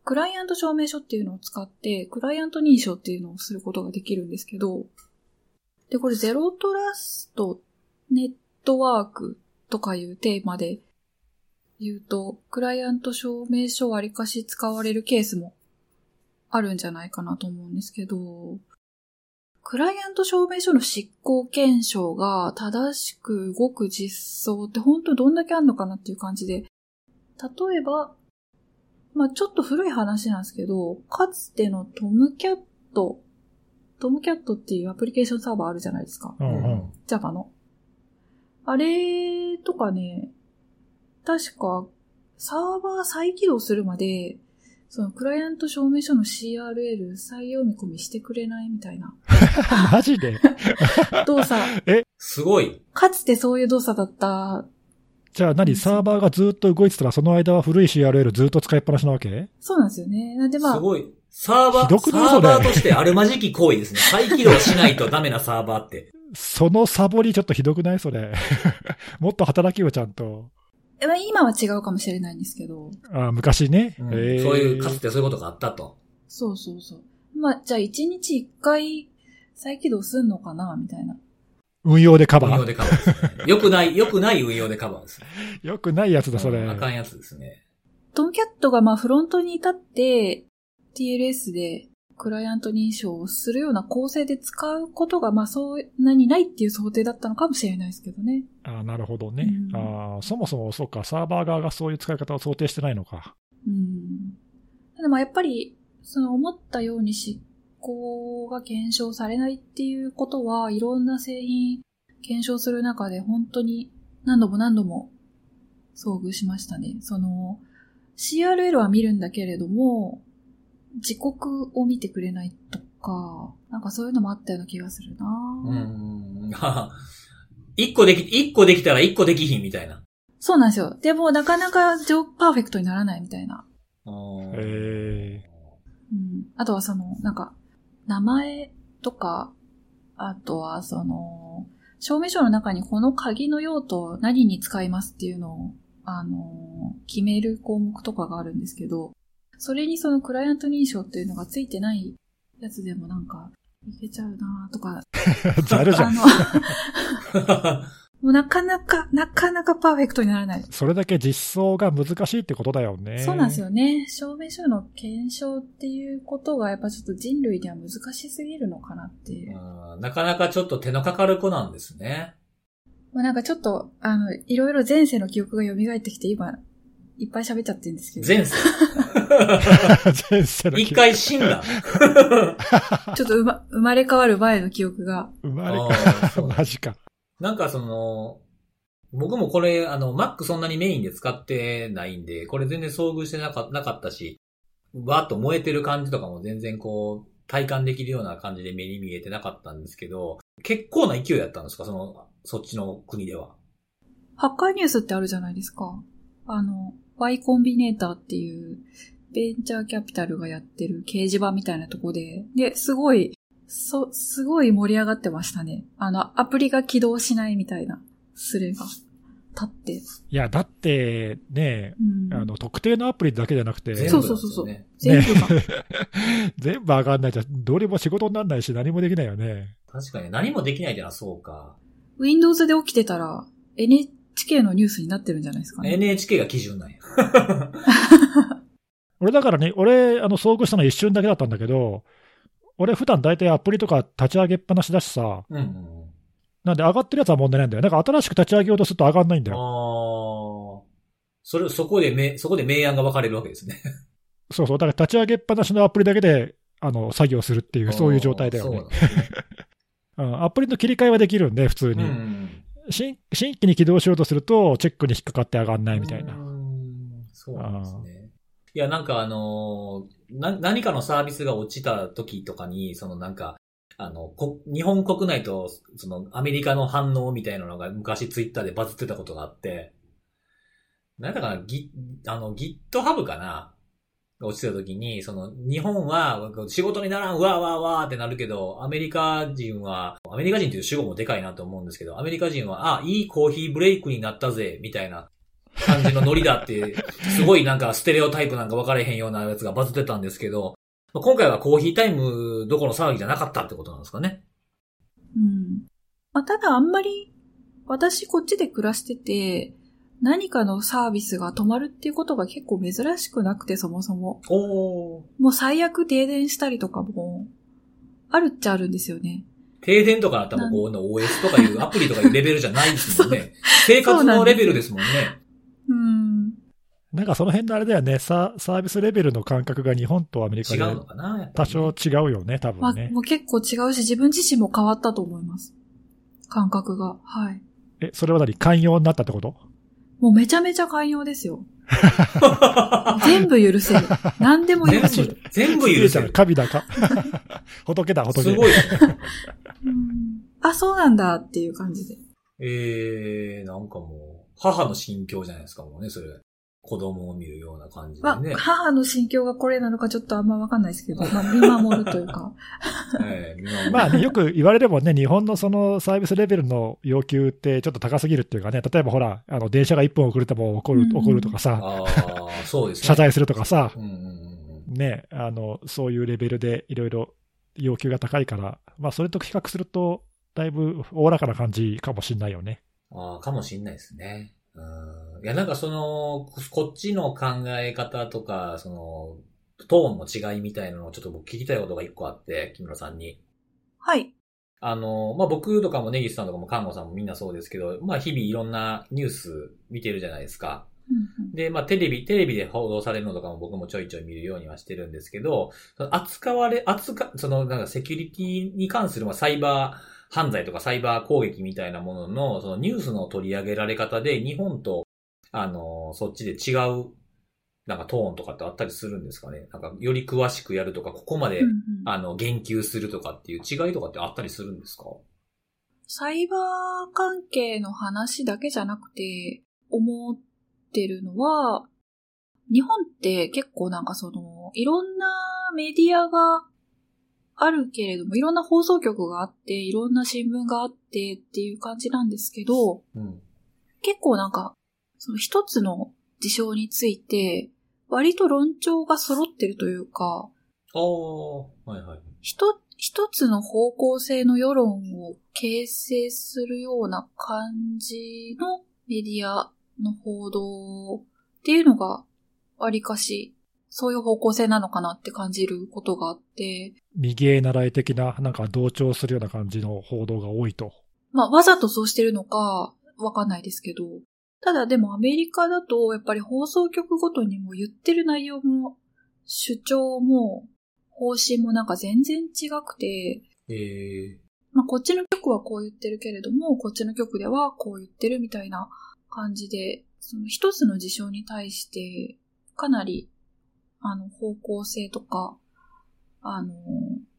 クライアント証明書っていうのを使って、クライアント認証っていうのをすることができるんですけど、で、これゼロトラストネットワークとかいうテーマで言うと、クライアント証明書割りかし使われるケースもあるんじゃないかなと思うんですけど、クライアント証明書の執行検証が正しく動く実装って本当どんだけあるのかなっていう感じで、例えば、まあちょっと古い話なんですけど、かつてのトムキャット、トムキャットっていうアプリケーションサーバーあるじゃないですか。うんうん。Java の。あれとかね、確かサーバー再起動するまで、そのクライアント証明書の CRL 再読み込みしてくれないみたいな マジで？動作、すごい。かつてそういう動作だった、じゃあ何サーバーがずっと動いてたら、その間は古い CRL ずっと使いっぱなしなわけ？そうなんですよね。なんでますあ、ごい。サーバー、ひどくない？サーバーとしてあるまじき行為ですね。再起動しないとダメなサーバーって。そのサボりちょっとひどくない？それ。もっと働きよ、ちゃんと。えまあ今は違うかもしれないんですけど、あ昔ね。うんえーそういう、かつてそういうことがあったと。そうそうそう。まあ、じゃあ一日一回再起動すんのかなみたいな。運用でカバー。運用でカバーですね。よくない、よくない運用でカバーですね。よくないやつだ、それ。あかんやつですね。トムキャットがまあフロントに至って TLS でクライアント認証をするような構成で使うことがまあそんなにないっていう想定だったのかもしれないですけどね。あなるほどね。うんあーそもそもそうか、サーバー側がそういう使い方を想定してないのか。うん。ただまあやっぱりその思ったように執行が検証されないっていうことはいろんな製品検証する中で本当に何度も何度も遭遇しましたね。その CRL は見るんだけれども、時刻を見てくれないとか、なんかそういうのもあったような気がするなうーん。一個でき、一個できたら一個できひんみたいな。そうなんですよ。でもなかなか上パーフェクトにならないみたいな。えうん。あとはその、なんか、名前とか、あとはその、証明書の中にこの鍵の用途何に使いますっていうのを、あの、決める項目とかがあるんですけど、それにそのクライアント認証っていうのがついてないやつでもなんか、いけちゃうなとか、ざるじゃん。あの、もうなかなか、なかなかパーフェクトにならない。それだけ実装が難しいってことだよね。そうなんですよね。証明書の検証っていうことがやっぱちょっと人類では難しすぎるのかなっていう。うんなかなかちょっと手のかかる子なんですね。まあなんかちょっと、あの、いろいろ前世の記憶が蘇ってきて今、いっぱい喋っちゃってるんですけど。前世？前世の記憶一回死んだ。ちょっとうま、生まれ変わる前の記憶が。生まれあーそう マジか。なんかその、僕もこれ、あの、Mac そんなにメインで使ってないんで、これ全然遭遇してなかなかったし、わーっと燃えてる感じとかも全然こう、体感できるような感じで目に見えてなかったんですけど、結構な勢いだったんですか？その、そっちの国では。ハッカーニュースってあるじゃないですか。あの、Y コンビネーターっていう、ベンチャーキャピタルがやってる掲示板みたいなとこで、で、すごい、そ、すごい盛り上がってましたね。あの、アプリが起動しないみたいな、スレが立って。いや、だって、ね、うん。あの、特定のアプリだけじゃなくて、そうそう。そうそう全部が。全部上がんないじゃん。どれも仕事にならないし、何もできないよね。確かに何もできないってのはそうか。Windows で起きてたら、NHK のニュースになってるんじゃないですかね。NHK が基準なんや。俺だからね、俺、あの、遭遇したの一瞬だけだったんだけど、俺普段大体アプリとか立ち上げっぱなしだしさ、うんうんなんで上がってるやつは問題ないんだよ。なんか新しく立ち上げようとすると上がんないんだうん。よ。ああ。それ、そこでめ、そこで明暗が分かれるわけですね。そうそう。だから立ち上げっぱなしのアプリだけで、あの、作業するっていう、そういう状態だよねそうなん。ですね。うん、アプリの切り替えはできるんで、普通に。うんうん新新規に起動しようとすると、チェックに引っかかって上がんないみたいな。うそうなんですね。いや、なんかあのな、何かのサービスが落ちた時とかに、そのなんか、あの、こ日本国内と、そのアメリカの反応みたいなのが昔ツイッターでバズってたことがあって、なんだかな、ギあの、GitHub かな落ちた時に、その、日本は仕事にならん、わーわーわーってなるけど、アメリカ人は、アメリカ人という主語もでかいなと思うんですけど、アメリカ人は、あ、いいコーヒーブレイクになったぜ、みたいな感じのノリだって、すごいなんかステレオタイプなんか分かれへんようなやつがバズってたんですけど、まあ今回はコーヒータイムどころの騒ぎじゃなかったってことなんですかね。うん。まあ、ただあんまり、私こっちで暮らしてて、何かのサービスが止まるっていうことが結構珍しくなくて、そもそも。おー。もう最悪停電したりとかも、あるっちゃあるんですよね。停電とかだったらもうこう OS とかいうアプリとかいうレベルじゃないですもんね。生活のレベルですもんね。うん。なんかその辺のあれだよね、ササービスレベルの感覚が日本とアメリカで違うのかなやっぱ多少違うよね、多まあ、分ね。もう結構違うし、自分自身も変わったと思います。感覚が。はい。え、それは何？寛容になったってこと？もうめちゃめちゃ寛容ですよ。全部許せる。何でも許全せる。部、全部許せる。神だか。仏だ、仏。すごい。うんあ、そうなんだっていう感じで。えー、なんかもう、母の心境じゃないですかもうね、それ。子供を見るような感じでまあね。母の心境がこれなのかちょっとあんまわかんないですけど、まあ、見守るというか。えー見守るまあね、よく言われればね、日本のそのサービスレベルの要求ってちょっと高すぎるっていうかね、例えばほら、あの、電車が1分遅れても怒る、うんうん怒るとかさ、ああ、そうですね。謝罪するとかさ、うんうんうんうん。ね、あの、そういうレベルでいろいろ要求が高いから、まあそれと比較すると、だいぶおおらかな感じかもしんないよね。ああ、かもしんないですね。うん。いや、なんかその、ここっちの考え方とか、その、トーンの違いみたいなのをちょっと僕聞きたいことが一個あって、木村さんに。はい。あの、まあ、僕とかも根岸さんとかも看護さんもみんなそうですけど、まあ、日々いろんなニュース見てるじゃないですか。うんうんで、まあ、テレビ、テレビで報道されるのとかも僕もちょいちょい見るようにはしてるんですけど、扱われ、扱、その、なんかセキュリティに関する、まあ、サイバー犯罪とかサイバー攻撃みたいなものの、そのニュースの取り上げられ方で、日本と、あの、そっちで違う、なんかトーンとかってあったりするんですかね。なんか、より詳しくやるとか、ここまで、うんうん。あの、言及するとかっていう違いとかってあったりするんですか？サイバー関係の話だけじゃなくて、思ってるのは、日本って結構なんかその、いろんなメディアがあるけれども、いろんな放送局があって、いろんな新聞があってっていう感じなんですけど、うん。結構なんか、その一つの事象について、割と論調が揃ってるというか、ああ、はいはい。一、一つの方向性の世論を形成するような感じのメディアの報道っていうのが、わりかし、そういう方向性なのかなって感じることがあって、右へ習い的な、なんか同調するような感じの報道が多いと。まあ、わざとそうしてるのか、わかんないですけど、ただでもアメリカだと、やっぱり放送局ごとにも言ってる内容も、主張も、方針もなんか全然違くて、ええまあ、こっちの局はこう言ってるけれども、こっちの局ではこう言ってるみたいな感じで、その一つの事象に対して、かなり、あの、方向性とか、あの、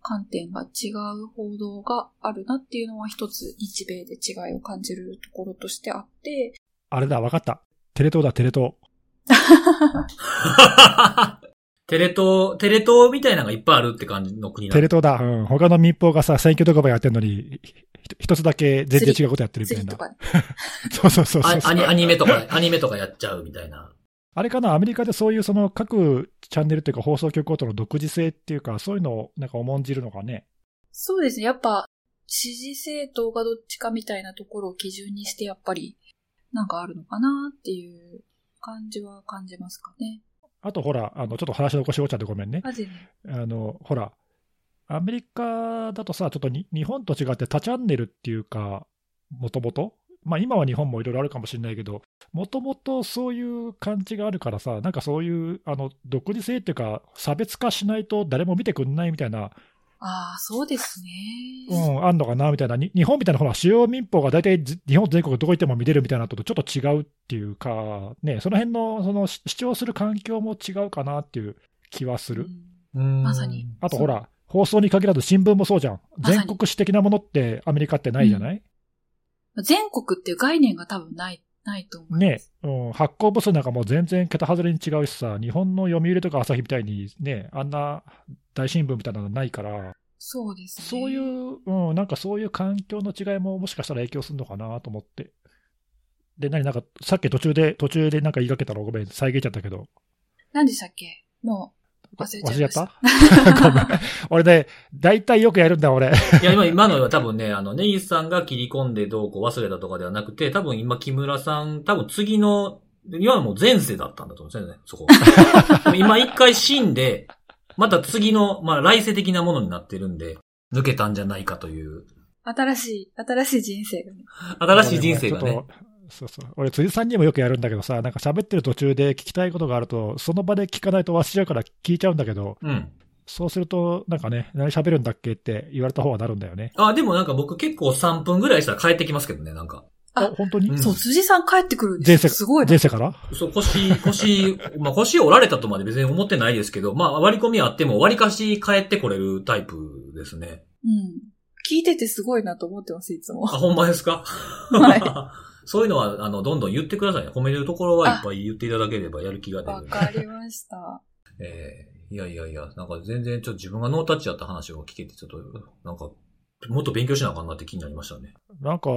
観点が違う報道があるなっていうのは一つ日米で違いを感じるところとしてあって、あれだ、わかった。テレ東だ、テレ東。テレ東、テレ東みたいなのがいっぱいあるって感じの国なテレ東だ。うん。他の民放がさ、選挙特番やってんのに、ひ一つだけ全然違うことやってるみたいな。そうそうそうそうあアニアニメとか、アニメとかやっちゃうみたいな。あれかな、アメリカでそういうその各チャンネルというか放送局ごとの独自性っていうか、そういうのをなんか重んじるのかね。そうですね。やっぱ、支持政党がどっちかみたいなところを基準にして、やっぱり、なんかあるのかなっていう感じは感じますかね。あとほら、あの、ちょっと話の起こしおっちゃってごめんね。あの、ほら、アメリカだとさ、ちょっとに日本と違って多チャンネルっていうか、もともと、まあ今は日本もいろいろあるかもしれないけど、もともとそういう感じがあるからさ、なんかそういう、あの、独自性っていうか、差別化しないと誰も見てくんないみたいな、ああ、そうですね。うん、あんのかなみたいな、に日本みたいなほら、主要民放が大体じ日本全国どこ行っても見れるみたいなのとちょっと違うっていうか、ね、その辺の、そのし主張する環境も違うかなっていう気はする。うんまさに。あとほら、放送に限らず新聞もそうじゃん。全国紙的なものってアメリカってないじゃない、全国っていう概念が多分ない、ないと思う。ね、うん、発行部数なんかもう全然桁外れに違うしさ、日本の読売とか朝日みたいにね、あんな大新聞みたいなのないから、そうですね。そういう、うん、なんかそういう環境の違いももしかしたら影響するのかなと思って。で、何なんか、さっき途中で、途中でなんか言いかけたの？ごめん、遮っちゃったけど。何でしたっけ？もう、忘れちゃいました。忘れちゃった？ごめん。俺ね、大体よくやるんだ、俺。いや、今、今のは多分ね、あの、ネギスさんが切り込んでどうこう忘れたとかではなくて、多分今、木村さん、多分次の、今はもう前世だったんだと思うんですよね、そこ。今一回死んで、また次の、まあ来世的なものになってるんで、抜けたんじゃないかという、新しい、新しい人生がね。新しい人生がねそうそう。俺、辻さんにもよくやるんだけどさ、なんか喋ってる途中で聞きたいことがあると、その場で聞かないと忘れちゃうから聞いちゃうんだけど、うん。そうすると、なんかね、何喋るんだっけって言われた方がなるんだよね。あ、でもなんか僕結構3分ぐらいしたら帰ってきますけどね、なんか。ああ、本当に、うんそう、辻さん帰ってくるん前世、ですすごいな前。世から？そう、腰、腰、まあ腰折られたとまで別に思ってないですけど、まあ割り込みあっても割りかし帰ってこれるタイプですね。うん。聞いててすごいなと思ってます、いつもあ、。ほんまですか？は そういうのは、あの、どんどん言ってくださいね。褒めるところはいっぱい言っていただければやる気が出る。わかりました。えーいやいやいや、なんか全然ちょっと自分がノータッチやった話を聞けて、ちょっと、なんか、もっと勉強しなあかんなって気になりましたね。なんか、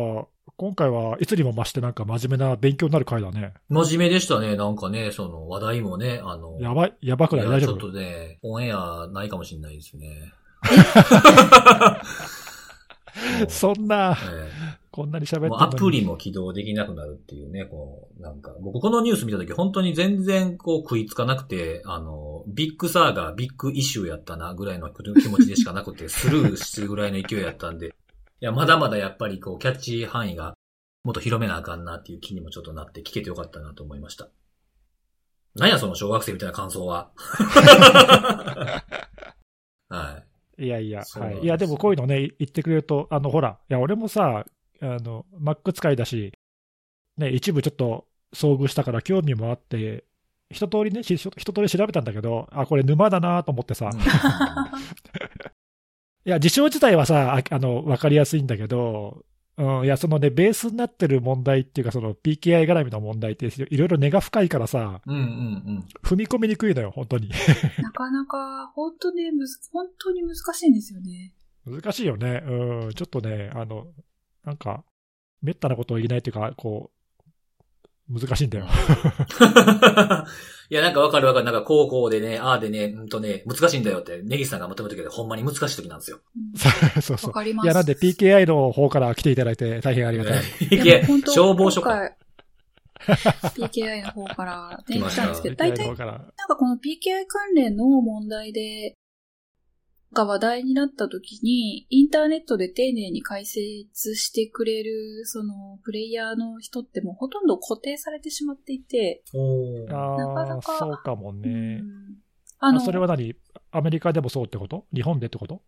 今回はいつにも増してなんか真面目な勉強になる回だね。真面目でしたね。なんかね、その話題もね、あの、やばい、やばくないいやちょっ大丈夫とね、オンエアないかもしれないですね。そんな、えこんなに喋ってもうアプリも起動できなくなるっていうね、こう、なんか、僕このニュース見たとき本当に全然こう食いつかなくて、あの、ビッグサーガー、ビッグイシューやったなぐらいの気持ちでしかなくて、スルーするぐらいの勢いやったんで、いや、まだまだやっぱりこう、キャッチ範囲がもっと広めなあかんなっていう気にもちょっとなって聞けてよかったなと思いました。なんやその小学生みたいな感想は。はい。いやいや、はい。いや、でもこういうのね、言ってくれると、あの、ほら、いや、俺もさ、あの、Mac 使いだし、ね、一部ちょっと遭遇したから興味もあって、一通りね、し一通り調べたんだけど、あ、これ沼だなと思ってさ、うん いや、事象自体はさ、ああの、わかりやすいんだけど、うん、いや、そのね、ベースになってる問題っていうか、その PKI 絡みの問題って、いろいろ根が深いからさ、うんうんうん。踏み込みにくいのよ、本当に。なかなか、本当ね、むず、本当に難しいんですよね。難しいよね。うん、ちょっとね、あの、なんか、めったなことを言えないっていうか、こう、難しいんだよ。いや、なんかわかるわかる。なんか高校でね、ああでね、うんとね、難しいんだよって、ネギさんが求めたけど、ほんまに難ししい時なんですよ。う んそうそう。わかります。いや、なんで PKI の方から来ていただいて大変ありがたい。いやでも本、当消防署か。PKI の方からね、来たんですけど、大 PKI の体。なんかこの PKI 関連の問題で、が話題になった時に、インターネットで丁寧に解説してくれる、その、プレイヤーの人ってもうほとんど固定されてしまっていて、なかなかそうかもね。うんあの、あそれは何？アメリカでもそうってこと？日本でってこと？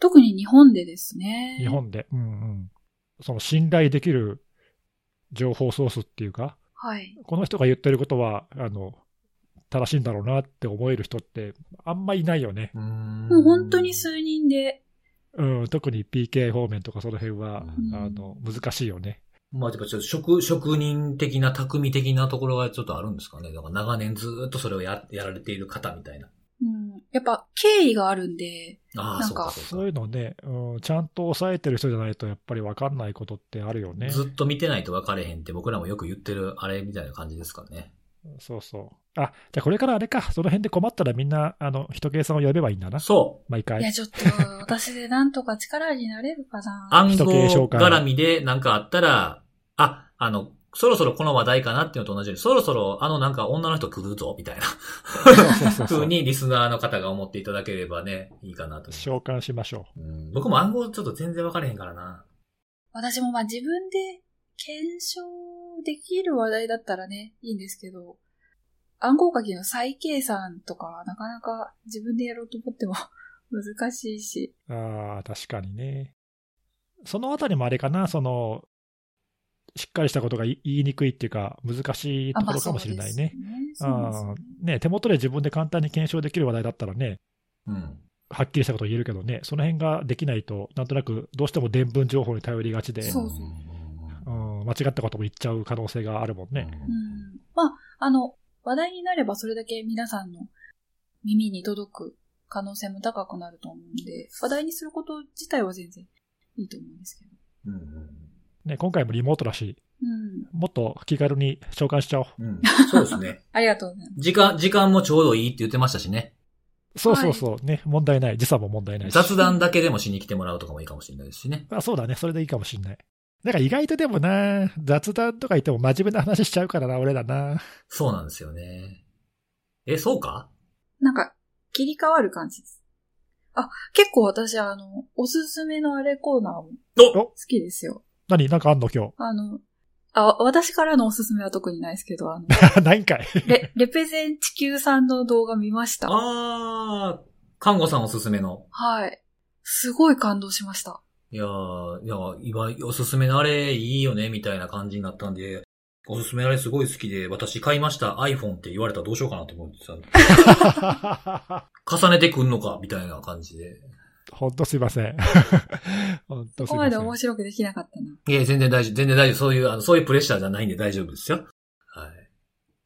特に日本でですね。日本で。うんうん。その信頼できる情報ソースっていうか、はい。この人が言ってることは、あの、正しいんだろうなって思える人ってあんまいないよね。もう本当に数人で、うん、特に PK 方面とかその辺は、うんあの、難しいよね。まあ、やっぱちょっと職、職人的な、匠的なところがちょっとあるんですかね。だから長年ずーっとそれをや、やられている方みたいな。うん、やっぱ経緯があるんで、ああ、なんかそうかそそう。いうのね、うん、ちゃんと抑えてる人じゃないとやっぱり分かんないことってあるよね。ずっと見てないと分かれへんって僕らもよく言ってるあれみたいな感じですかね。そうそう。あ、じゃあこれからあれか、その辺で困ったらみんな、あの、人計さんを呼べばいいんだな。そ毎回。いや、ちょっと、私でなんとか力になれるかなう。。暗号介絡みでなんかあったら、あ、あの、そろそろこの話題かなっていうのと同じように、そろそろあのなんか女の人来るぞ、みたいな風にリスナーの方が思っていただければね、いいかなと召喚しましょうん僕も暗号ちょっと全然分かれへんからな。私もまあ自分で検証できる話題だったらね、いいんですけど、暗号書きの再計算とか、なかなか自分でやろうと思っても 難しいし。う。ああ、確かにね。そのあたりもあれかな、その、しっかりしたことが言いにくいっていうか、難しいところかもしれないね。そうですね。あーね、手元で自分で簡単に検証できる話題だったらね、うん。はっきりしたこと言えるけどね、その辺ができないと、なんとなくどうしても伝聞情報に頼りがちで、そうそううん、間違ったことも言っちゃう可能性があるもんね。うん。まあ、あの、話題になればそれだけ皆さんの耳に届く可能性も高くなると思うんで、話題にすること自体は全然いいと思うんですけど。うんうんね、今回もリモートだし、うん。もっと気軽に召喚しちゃおう。うん。そうですね。ありがとうございます。時間、時間もちょうどいいって言ってましたしね。そうそうそう、ね、問題ない。時差も問題ないし。雑談だけでもしに来てもらうとかもいいかもしれないですしね。あそうだね、それでいいかもしんない。なんか意外とでもな、雑談とか言っても真面目な話しちゃうからな、俺らな。そうなんですよね。え、そうか？なんか、切り替わる感じです。あ、結構私、あの、おすすめのあれコーナーもお好きですよ。何？なんかあんの今あの、あ、私からのおすすめは特にないですけど、あの、日。ないんかい。レ、レペゼン地球さんの動画見ました？あー、看護さんおすすめの。はい。すごい感動しました。いやー、いやー、今、おすすめのあれいいよね、みたいな感じになったんで、おすすめのあれすごい好きで、私買いました iPhone って言われたらどうしようかなと思ってた。重ねてくんのか、みたいな感じで。ほんとすいません。ほんとすいません。ここまで面白くできなかったな。いや、全然大丈夫、全然大丈夫。そういう、あの、そういうプレッシャーじゃないんで大丈夫ですよ。はい。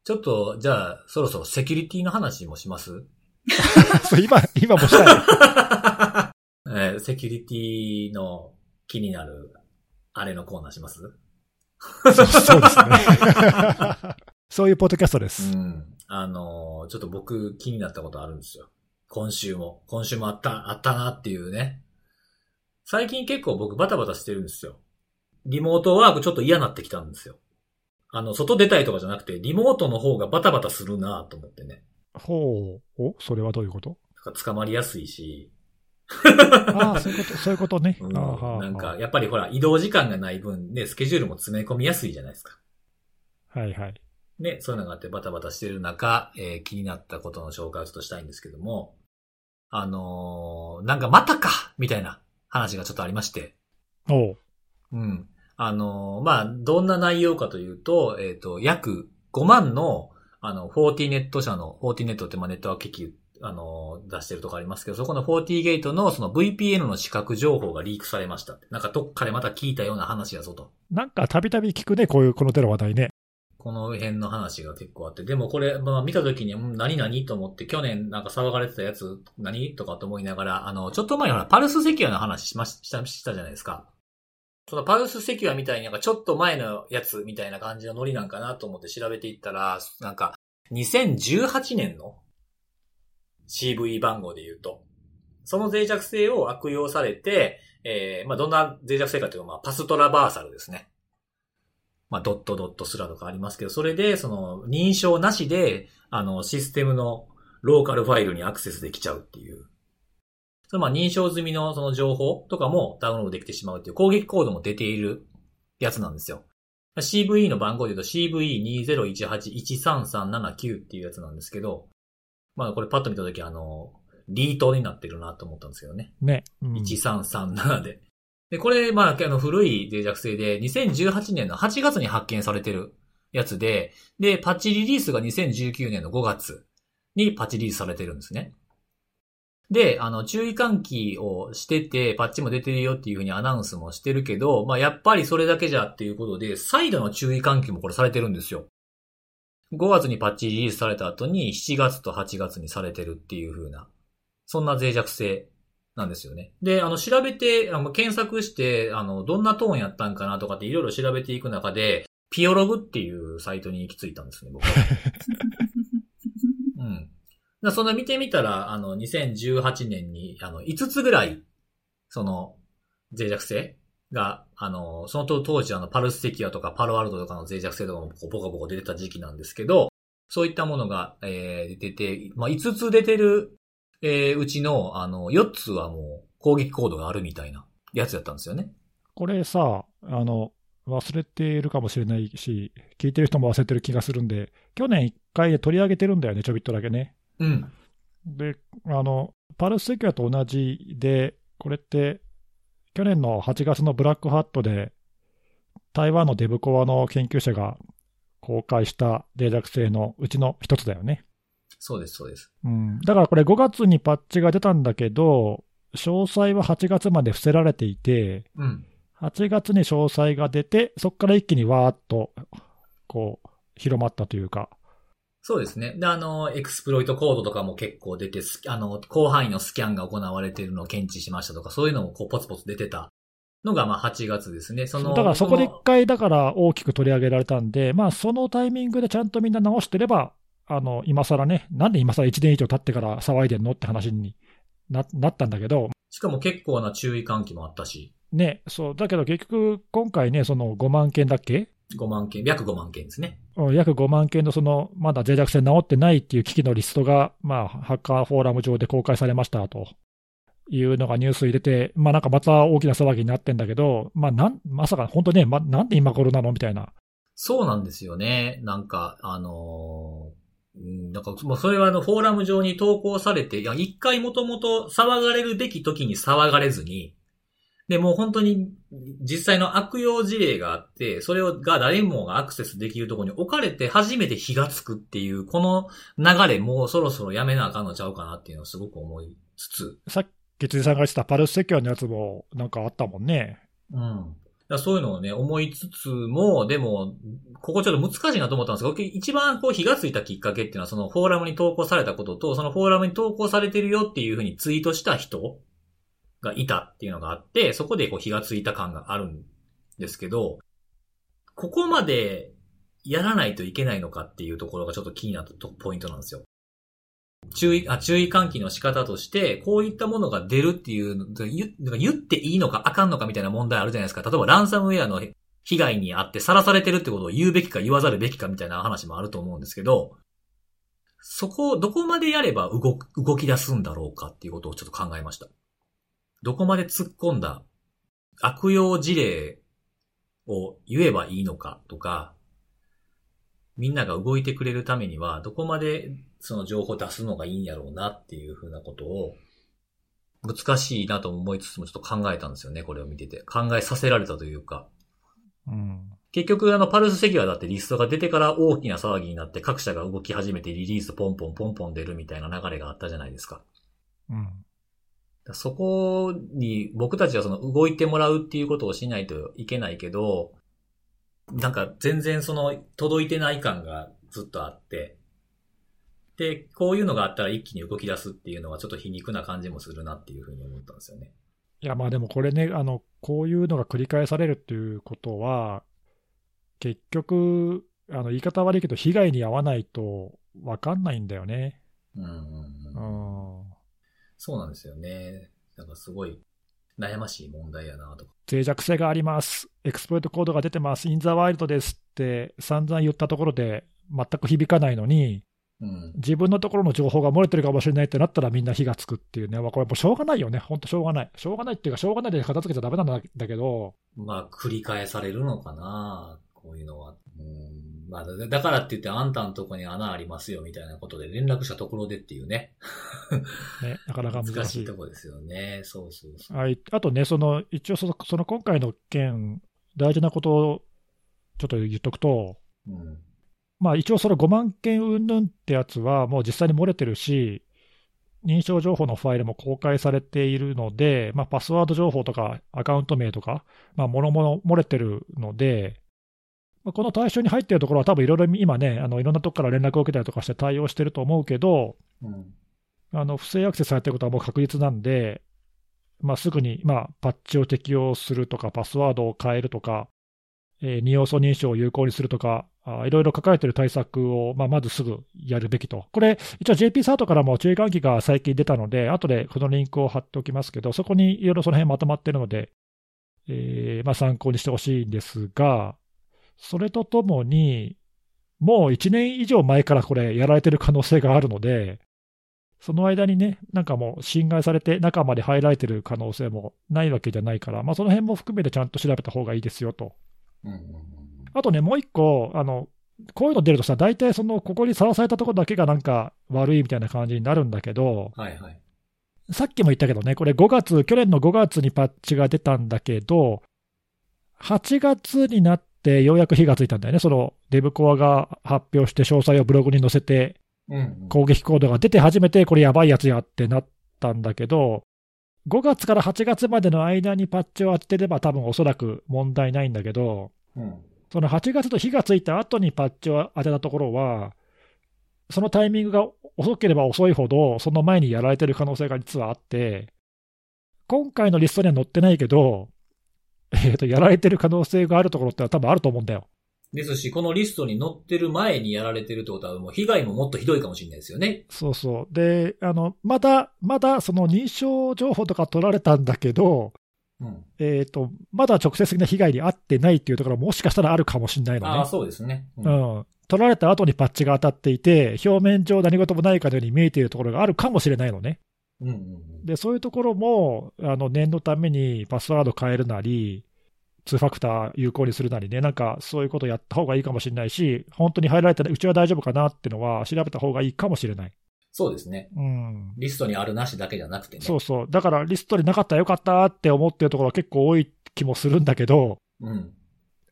ちょっと、じゃあ、そろそろセキュリティの話もします？今、今もしたい。えーセキュリティの気になる、あれのコーナーします？そうですね。そういうポッドキャストです。うん。あのーちょっと僕気になったことあるんですよ。今週も。今週もあった、あったなっていうね。最近結構僕バタバタしてるんですよ。リモートワークちょっと嫌になってきたんですよ。あの、外出たいとかじゃなくて、リモートの方がバタバタするなと思ってね。ほう。お？それはどういうこと？捕まりやすいし、ああ、そういうこと、そういうことね。うんなんか、やっぱりほら、移動時間がない分ね、スケジュールも詰め込みやすいじゃないですか。はいはい。ね、そういうのがあってバタバタしてる中、えー気になったことの紹介をちょっとしたいんですけども、あのーなんかまたかみたいな話がちょっとありまして、おう。うん。あのーまあ、どんな内容かというと、えっ、と、約5万の、あの、フォーティネット社の、フォーティネットってまあネットワーク機器、あの、出してるとこありますけど、そこの40ゲートのその VPN の資格情報がリークされました。なんかどっかでまた聞いたような話やぞと。なんかたびたび聞くね、こういう、この手の話題ね。この辺の話が結構あって、でもこれ、まあ見た時に、ん何々と思って、去年なんか騒がれてたやつ、何とかと思いながら、あの、ちょっと前にほら、パルスセキュアの話しまし、した、したじゃないですか。そのパルスセキュアみたいになんかちょっと前のやつみたいな感じのノリなんかなと思って調べていったら、なんか、2018年の CV 番号で言うと、その脆弱性を悪用されて、えー、まあどんな脆弱性かというと、まあパストラバーサルですね。まあ、ドットドットスラとかありますけど、それで、その、認証なしで、あの、システムのローカルファイルにアクセスできちゃうっていう。そのまあ、認証済みのその情報とかもダウンロードできてしまうっていう攻撃コードも出ているやつなんですよ。CVE の番号で言うと CVE2018-13379 っていうやつなんですけど、まあこれパッと見たときあの、リートになってるなと思ったんですけどね。ね。うん1337で。で、これ、まあ、あの、古い脆弱性で、2018年の8月に発見されてるやつで、で、パッチリリースが2019年の5月にパッチリリースされてるんですね。で、あの、注意喚起をしてて、パッチも出てるよっていうふうにアナウンスもしてるけど、まあ、やっぱりそれだけじゃっていうことで、再度の注意喚起もこれされてるんですよ。5月にパッチリリースされた後に7月と8月にされてるっていう風な、そんな脆弱性なんですよね。で、あの、調べて、あの、検索して、あの、どんなトーンやったんかなとかっていろいろ調べていく中で、ピオログっていうサイトに行き着いたんですね、僕は。うん。だその見てみたら、あの、2018年に、あの、5つぐらい、その、脆弱性が、あの、その当時、あの、パルステキアとかパロアルトとかの脆弱性とかもボコボコ出てた時期なんですけど、そういったものが、えー、出てて、まあ、5つ出てる、えー、うちの、あの、4つはもう攻撃コードがあるみたいなやつやったんですよね。これさ、あの、忘れているかもしれないし、聞いてる人も忘れてる気がするんで、去年1回で取り上げてるんだよね、ちょびっとだけね。うん。で、あの、パルスセキュアと同じで、これって、去年の8月のブラックハットで、台湾のデブコアの研究者が公開した脆弱性のうちの一つだよね。そうです、そうです。うん。だからこれ5月にパッチが出たんだけど、詳細は8月まで伏せられていて、うん。8月に詳細が出て、そこから一気にわーっと、こう、広まったというか、そうですね。で、あの、エクスプロイトコードとかも結構出て、スあの、広範囲のスキャンが行われているのを検知しましたとか、そういうのもこうポツポツ出てたのが、まあ8月ですね。その、だからそこで一の回、だから大きく取り上げられたんで、まあ、そのタイミングでちゃんとみんな直してれば、あの今更ね、なんで今更1年以上経ってから騒いでんのって話にななったんだけど、しかも結構な注意喚起もあったし、ね、そう、だけど結局、今回ね、その5万件だっけ5万件、約5万件ですね。うん約5万件のその、まだ脆弱性治ってないっていう機器のリストが、まあ、ハッカーフォーラム上で公開されましたというのがニュース入れて、まあなんかまた大きな騒ぎになってんだけど、まあなん、まさか本当ね、ま、なんで今頃なのみたいな。そうなんですよね。なんか、あのーうん、なんか、もうそれはあの、フォーラム上に投稿されて、いや、一回もともと騒がれるべき時に騒がれずに、で、もう本当に実際の悪用事例があって、それをが誰もがアクセスできるところに置かれて初めて火がつくっていう、この流れもうそろそろやめなあかんのちゃうかなっていうのをすごく思いつつ、さっき辻さんが言ってたパルスセキュアのやつもなんかあったもんね。うん。だからそういうのをね、思いつつも、でも、ここちょっと難しいなと思ったんですけど、一番こう火がついたきっかけっていうのは、そのフォーラムに投稿されたことと、そのフォーラムに投稿されてるよっていうふうにツイートした人がいたっていうのがあって、そこでこう火がついた感があるんですけど、ここまでやらないといけないのかっていうところがちょっと気になったポイントなんですよ。注意、あ、注意喚起の仕方として、こういったものが出るっていう、言言っていいのかあかんのかみたいな問題あるじゃないですか。例えばランサムウェアの被害にあってさらされてるってことを言うべきか言わざるべきかみたいな話もあると思うんですけど、そこをどこまでやれば動、動き出すんだろうかっていうことをちょっと考えました。どこまで突っ込んだ悪用事例を言えばいいのかとか、みんなが動いてくれるためには、どこまでその情報を出すのがいいんやろうなっていうふうなことを、難しいなと思いつつもちょっと考えたんですよね、これを見てて。考えさせられたというか。うん。結局あのパルスセキュアだってリストが出てから大きな騒ぎになって各社が動き始めてリリースポンポンポンポン出るみたいな流れがあったじゃないですか。うん。そこに僕たちはその動いてもらうっていうことをしないといけないけど、なんか全然その届いてない感がずっとあって、で、こういうのがあったら一気に動き出すっていうのはちょっと皮肉な感じもするなっていうふうに思ったんですよね。いや、まあでもこれね、あの、こういうのが繰り返されるっていうことは、結局、あの、言い方悪いけど、被害に遭わないと分かんないんだよね。うんうんううん。ん。そうなんですよね。なんかすごい悩ましい問題やなとか。脆弱性があります。エクスプロイトコードが出てます。インザワイルドですって散々言ったところで全く響かないのに、うん。自分のところの情報が漏れてるかもしれないってなったらみんな火がつくっていうね。まあこれもうしょうがないよね。ほんとしょうがない。しょうがないっていうか、しょうがないで片付けちゃダメなんだだけど、まあ、繰り返されるのかなこういうのは。うん。まあ、だだからって言ってあんたんとこに穴ありますよみたいなことで連絡したところでっていうね。ね、なかなか難しい難しいと。こですよね。そうそうそう。はい、あとね、その一応その、その今回の件、大事なことをちょっと言っとくと、うん。まあ、一応、その5万件云々ってやつは、もう実際に漏れてるし、認証情報のファイルも公開されているので、まあ、パスワード情報とかアカウント名とか、まあ、もろもろ漏れてるので、まあこの対象に入っているところは、多分いろいろ今ね、あのいろんなとこから連絡を受けたりとかして対応してると思うけど、うん。あの不正アクセスされてることはもう確実なんで、まあ、すぐに、まあ、パッチを適用するとか、パスワードを変えるとか、えー二要素認証を有効にするとか、あいろいろ書かれている対策を、まあ、まずすぐやるべきと。これ、一応 JP サートからも注意喚起が最近出たので、後でこのリンクを貼っておきますけど、そこにいろいろその辺まとまっているので、えーまあ、参考にしてほしいんですが、それとともに、もう1年以上前からこれやられてる可能性があるので、その間にね、なんかもう侵害されて中まで入られてる可能性もないわけじゃないから、まあ、その辺も含めてちゃんと調べた方がいいですよと。あとね、もう一個、あの、こういうの出るとさ、大体その、ここにさらされたところだけがなんか悪いみたいな感じになるんだけど、うん。はいはい。さっきも言ったけどね、これ5月、去年の5月にパッチが出たんだけど、8月になってようやく火がついたんだよね、そのデブコアが発表して詳細をブログに載せて。攻撃コードが出て初めてこれやばいやつやってなったんだけど、5月から8月までの間にパッチを当ててれば多分おそらく問題ないんだけど、うん。その8月と火がついた後にパッチを当てたところは、そのタイミングが遅ければ遅いほど、その前にやられてる可能性が実はあって、今回のリストには載ってないけど、えーと、やられてる可能性があるところってのは多分あると思うんだよ。ですし、このリストに載ってる前にやられてるってことは、もう被害ももっとひどいかもしれないですよね。そうそう。で、あの、まだ、まだその認証情報とか取られたんだけど、うん。えーと、まだ直接的な被害に遭ってないっていうところももしかしたらあるかもしれないのね。ああ、そうですね。う。うんん、取られた後にパッチが当たっていて、表面上何事もないかのように見えているところがあるかもしれないのね。うんうんうん。で、そういうところも、あの念のためにパスワード変えるなり、2ファクター有効にするなりね、なんかそういうことやった方がいいかもしれないし、本当に入られたらうちは大丈夫かなっていうのは調べた方がいいかもしれない。そうですね。うん。リストにあるなしだけじゃなくてね。そうそう。だからリストになかったらよかったって思ってるところは結構多い気もするんだけど、うん。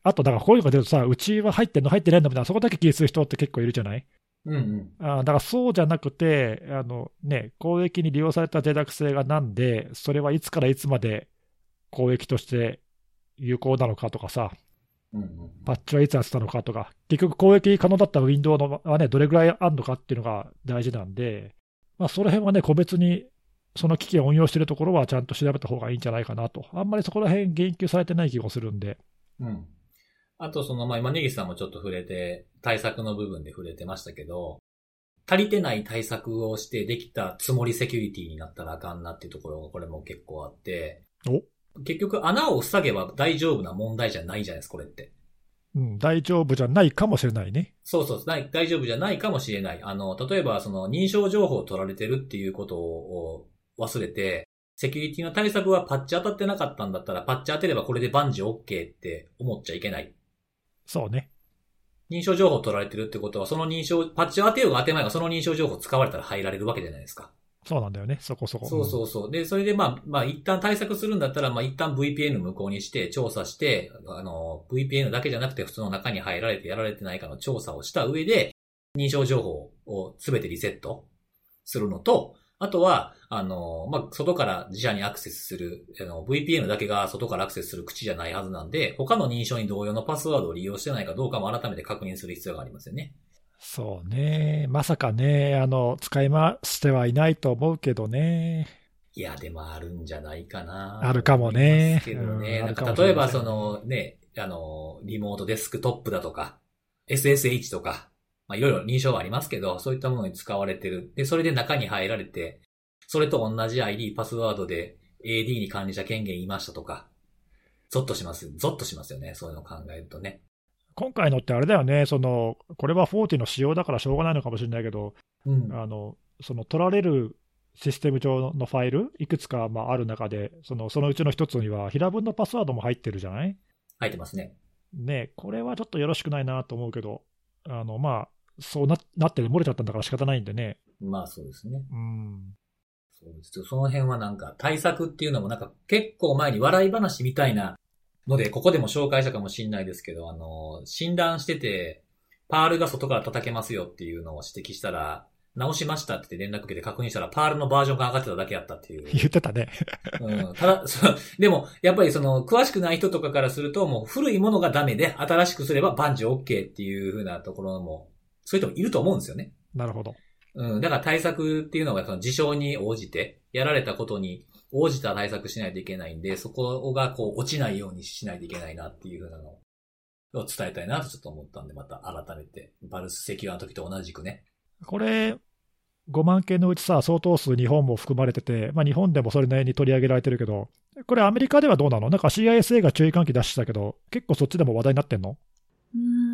あと、だからこういうのが出るとさ、うちは入ってんの入ってないのみたいな、そこだけ気にする人って結構いるじゃない？うんうん。あーだからそうじゃなくて、あのね、攻撃に利用された脆弱性がなんで、それはいつからいつまで攻撃として有効なのかとかさ、うんうん。パッチはいつやってたのかとか、結局攻撃可能だったウィンドウのはね、どれぐらいあるのかっていうのが大事なんで、まあ、その辺はね、個別にその機器を運用しているところはちゃんと調べた方がいいんじゃないかなと。あんまりそこら辺言及されてない気もするんで。うん。あと、その、まあ、今、ネギスさんもちょっと触れて、対策の部分で触れてましたけど、足りてない対策をしてできたつもりセキュリティになったらあかんなっていうところがこれも結構あって、お結局穴を塞げば大丈夫な問題じゃないじゃないですか、これって。うん、大丈夫じゃないかもしれないね。そうそう、大丈夫じゃないかもしれない。あの、例えば、その、認証情報を取られてるっていうことを忘れて、セキュリティの対策はパッチ当たってなかったんだったら、パッチ当てればこれで万事 OK って思っちゃいけない。そうね。認証情報を取られてるってことは、その認証、パッチを当てようが当てまいがその認証情報使われたら入られるわけじゃないですか。そうなんだよね、そこそこ。そうそうそう。で、それでまあ、まあ一旦対策するんだったら、まあ一旦 VPN 無効にして調査して、あの、VPN だけじゃなくて普通の中に入られてやられてないかの調査をした上で、認証情報をすべてリセットするのと、あとは、あの、まあ、外から自社にアクセスする、あの、VPN だけが外からアクセスする口じゃないはずなんで、他の認証に同様のパスワードを利用してないかどうかも改めて確認する必要がありますよね。そうね。まさかね、あの、使い回してはいないと思うけどね。いや、でもあるんじゃないかな。あるかもねけどね。なんうんあるかもか例えばそのね、あの、リモートデスクトップだとか、SSH とか、まあいろいろ認証はありますけど、そういったものに使われてる。で、それで中に入られて、それと同じ ID、パスワードで AD に管理者権限言いましたとか、ゾッとします。ゾッとしますよね。そういうのを考えるとね。今回のってあれだよね、その、これは40の仕様だからしょうがないのかもしれないけど、うん。あの、その取られるシステム上のファイル、いくつかまあある中で、そのそのうちの一つには平文のパスワードも入ってるじゃない？入ってますね。ねこれはちょっとよろしくないなと思うけど、あの、まあ、そうななって漏れちゃったんだから仕方ないんでね。まあそうですね。うん。そうですよ。その辺はなんか対策っていうのもなんか結構前に笑い話みたいなので、ここでも紹介したかもしれないですけど、あの、診断してて、パールが外から叩けますよっていうのを指摘したら、直しましたって連絡受けて確認したら、パールのバージョンが上がってただけやったっていう。言ってたね。うん、ただ、そうでも、やっぱりその、詳しくない人とかからすると、もう古いものがダメで、新しくすれば万事 OK っていう風なところも、そういう人もいると思うんですよね。なるほど。うん、だから対策っていうのがその事象に応じて、やられたことに応じた対策しないといけないんで、そこがこう落ちないようにしないといけないなっていうふうなのを伝えたいなとちょっと思ったんで、また改めて、バルス石油の時と同じくね。これ、5万件のうちさ、相当数日本も含まれてて、まあ、日本でもそれなりに取り上げられてるけど、これアメリカではどうなの？なんか CISA が注意喚起出してたけど、結構そっちでも話題になってんの？うーん、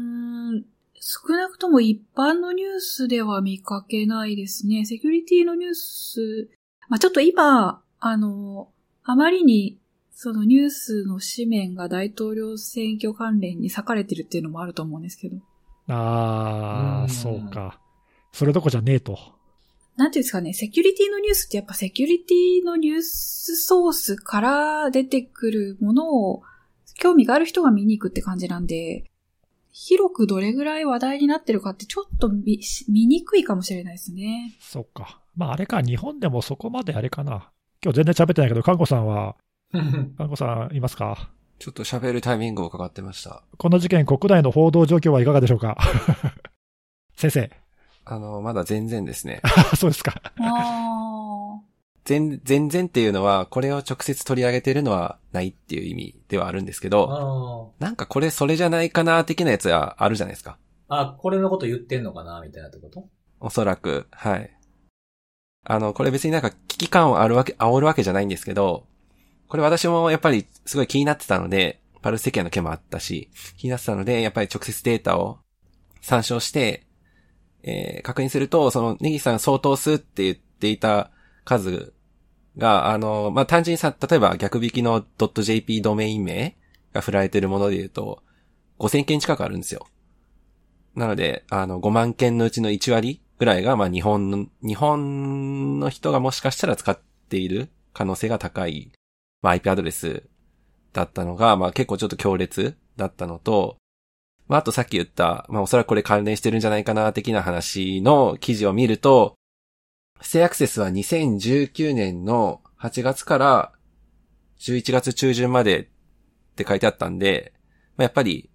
少なくとも一般のニュースでは見かけないですね。セキュリティのニュース、まあ、ちょっと今、あの、あまりに、そのニュースの紙面が大統領選挙関連に割かれてるっていうのもあると思うんですけど。あー、うんそうか。それどこじゃねえと。なんていうんですかね、セキュリティのニュースってやっぱセキュリティのニュースソースから出てくるものを興味がある人が見に行くって感じなんで、広くどれぐらい話題になってるかってちょっと見見にくいかもしれないですね。そっか。まああれか、日本でもそこまであれかな。今日全然喋ってないけど、看護さんは、看護さんいますか？ちょっと喋るタイミングをかかってました。この事件、国内の報道状況はいかがでしょうか？先生。あの、まだ全然ですね。あ そうですか。あ全、全然っていうのは、これを直接取り上げてるのはないっていう意味ではあるんですけど、あなんかこれそれじゃないかな的なやつはあるじゃないですか。あ。あ、これのこと言ってんのかなみたいなってこと？おそらく、はい。あの、これ別になんか危機感をあるわけ、煽るわけじゃないんですけど、これ私もやっぱりすごい気になってたので、パルス石アの件もあったし、気になってたので、やっぱり直接データを参照して、えー確認すると、そのネギさん相当数って言っていた数が、あの、まあ、単純にさ、例えば逆引きの .jp ドメイン名が振られてるもので言うと、5000件近くあるんですよ。なので、あの、5万件のうちの1割ぐらいが、まあ、日本の、日本の人がもしかしたら使っている可能性が高い、まあ、IP アドレスだったのが、まあ、結構ちょっと強烈だったのと、まあ、あとさっき言った、まあ、おそらくこれ関連してるんじゃないかな、的な話の記事を見ると、不正アクセスは2019年の8月から11月中旬までって書いてあったんで、まあ、やっぱり、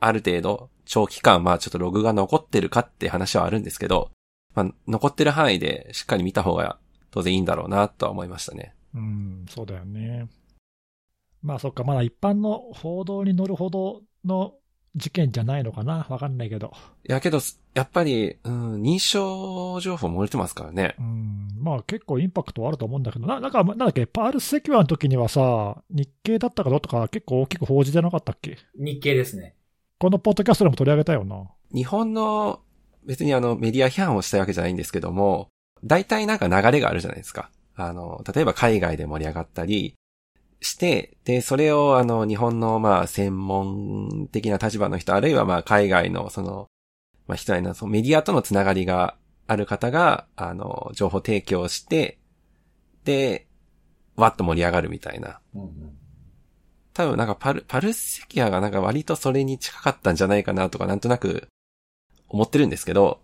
ある程度、長期間、まあちょっとログが残ってるかって話はあるんですけど、まあ残ってる範囲でしっかり見た方が当然いいんだろうなとは思いましたね。うん、そうだよね。まあそっか、まだ一般の報道に乗るほどの事件じゃないのかな？わかんないけど。いやけど、やっぱり、うん、認証情報漏れてますからね。うん、まあ結構インパクトはあると思うんだけど、ななんか、なんだっけ、パールスセキュアの時にはさ、日経だったかどうとか結構大きく報じてなかったっけ？日経ですね。このポッドキャストでも取り上げたよな。日本の、別にあのメディア批判をしたいわけじゃないんですけども、大体なんか流れがあるじゃないですか。あの、例えば海外で盛り上がったりして、で、それをあの日本のまあ専門的な立場の人、あるいはまあ海外のその、まあ人へのそのメディアとのつながりがある方が、あの、情報提供して、で、わっと盛り上がるみたいな。うんうん多分なんかパル、パルスセキアがなんか割とそれに近かったんじゃないかなとかなんとなく思ってるんですけど、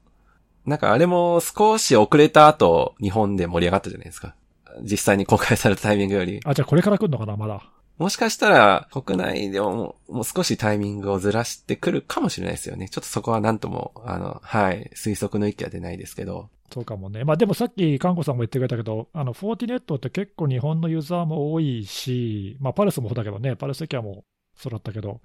なんかあれも少し遅れた後、日本で盛り上がったじゃないですか。実際に公開されたタイミングより。あ、じゃあこれから来るのかな、まだ。もしかしたら国内でももう少しタイミングをずらしてくるかもしれないですよね。ちょっとそこはなんとも、あの、はい、推測の域は出ないですけど。そうかもね。まあでもさっき、看護さんも言ってくれたけど、あの、フォーティネットって結構日本のユーザーも多いし、まあパルスもそうだけどね、パルスセキュアもそうだったけど、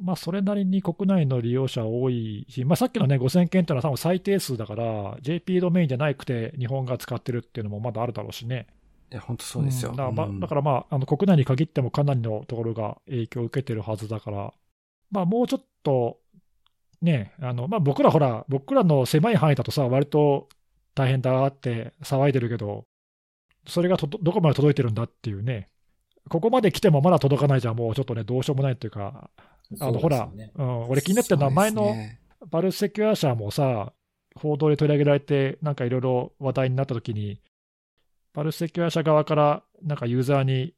まあそれなりに国内の利用者多いし、まあさっきのね、5000件っていうのは多分最低数だから、JP ドメインじゃなくて日本が使ってるっていうのもまだあるだろうしね。いや、本当そうですよ。んだからまあうんだからまあ、あの国内に限ってもかなりのところが影響を受けてるはずだから、まあもうちょっと、ね、あの、まあ僕らほら、僕らの狭い範囲だとさ、割と大変だって騒いでるけど、それがとどどこまで届いてるんだっていうね、ここまで来てもまだ届かないじゃん、もうちょっとね、どうしようもないっていうか、あの、ほら、そうん、俺気になってるのは前のそうですねパルスセキュア社もさ、報道で取り上げられて、なんかいろいろ話題になったときに、パルスセキュア社側からなんかユーザーに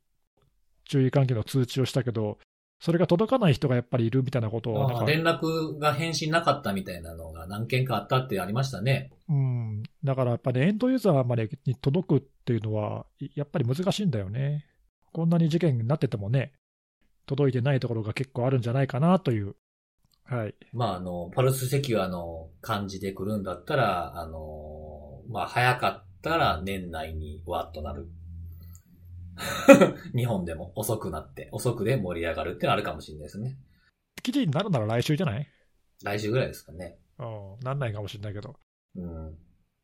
注意喚起の通知をしたけど、それが届かない人がやっぱりいるみたいなことをなんか、ああ連絡が返信なかったみたいなのが何件かあったってありましたね。うん、だからやっぱり、エンドユーザーまでに届くっていうのは、いやっぱり難しいんだよね。こんなに事件になっててもね、届いてないところが結構あるんじゃないかなという。はい。まあ、あの、パルスセキュアの感じで来るんだったら、あの、まあ、早かったら年内にわっとなる。日本でも遅くなって、遅くで盛り上がるってのあるかもしれないですね。記事になるなら来週じゃない？来週ぐらいですかね。うん、なんないかもしれないけど。うん。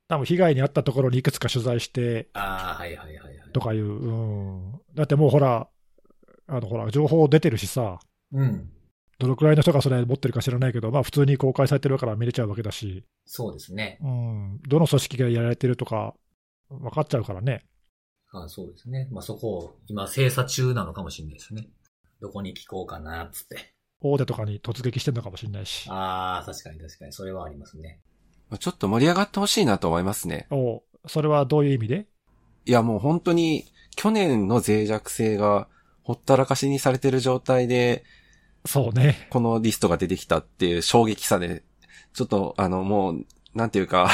多分被害に遭ったところにいくつか取材してああ、はいはいはいはい。とかいう、うん。だってもうほら、あのほら、情報出てるしさ、うん。どのくらいの人がそれ持ってるか知らないけど、まあ普通に公開されてるから見れちゃうわけだし、そうですね。うん、どの組織がやられてるとか分かっちゃうからね。ああそうですね。まあ、そこを今精査中なのかもしれないですね。どこに聞こうかな、つって。大手とかに突撃してるのかもしれないし。ああ、確かに確かに。それはありますね。まあちょっと盛り上がってほしいなと思いますね。おそれはどういう意味で？いや、もう本当に、去年の脆弱性がほったらかしにされてる状態で、そうね。このリストが出てきたっていう衝撃さで、ちょっと、あの、もう、なんていうか、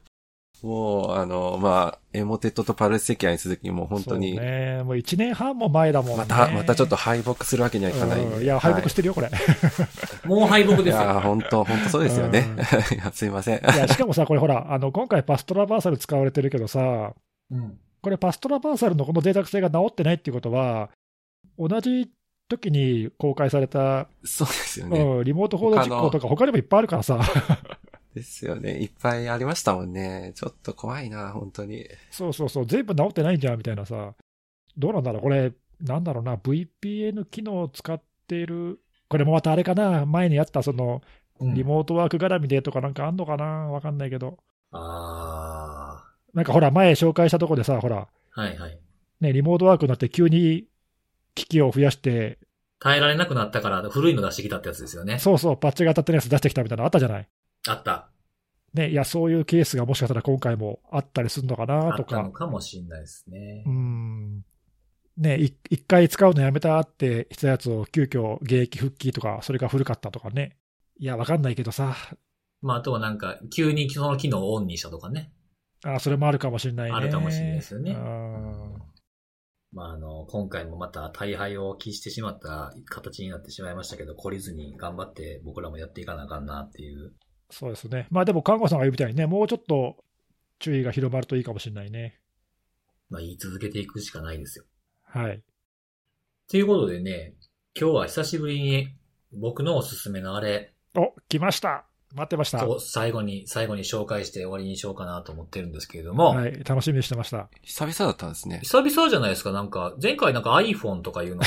もう、あの、まあ、エモテットとパルスセキアに続き、もう本当に、そうね。もう1年半も前だもんね。また、またちょっと敗北するわけにはいかないいや、敗北してるよ、これ。もう敗北いですよ。や、本当本当そうですよね。いや すいません。いや、しかもさ、これほら、あの、今回パストラバーサル使われてるけどさ、うん。これパストラバーサルのこの脆弱性が治ってないっていうことは、同じ時に公開された、そうですよね。うん、リモート報道実行とか他にもいっぱいあるからさ、ですよね。いっぱいありましたもんね。ちょっと怖いな、本当に。そうそうそう、全部治ってないんじゃんみたいなさ、どうなんだろう、これ、なんだろうな、VPN 機能を使っている、これもまたあれかな、前にあったその、うんリモートワーク絡みでとかなんかあんのかな、わかんないけど、あなんかほら、前紹介したとこでさ、ほら、あ。はいはい。ね、リモートワークになって急に機器を増やして、耐えられなくなったから古いの出してきたってやつですよね。そうそう、パッチが当たってるやつ出してきたみたいなのあったじゃない？あった。ね、いや、そういうケースがもしかしたら今回もあったりするのかなとかあったの、かもしれないですねう。ん、ね、い一回使うのやめたってしたやつを急遽現役復帰とか、それが古かったとかね。いや、わかんないけどさ、まあ、あとはなんか、急にその機能をオンにしたとかね。あそれもあるかもしれないね。あるかもしれないですよねうんまあ、あの、今回もまた大敗を喫してしまった形になってしまいましたけど、懲りずに頑張って僕らもやっていかなあかんなっていう。そうですね。まあでも、看護さんが言うみたいにね、もうちょっと注意が広まるといいかもしれないね。まあ、言い続けていくしかないですよ。はい。ということでね、今日は久しぶりに僕のおすすめのあれお、来ました。待ってました。を最後に、最後に紹介して終わりにしようかなと思ってるんですけれども、はい。楽しみにしてました。久々だったんですね。久々じゃないですか、なんか、前回なんか iPhone とかいうの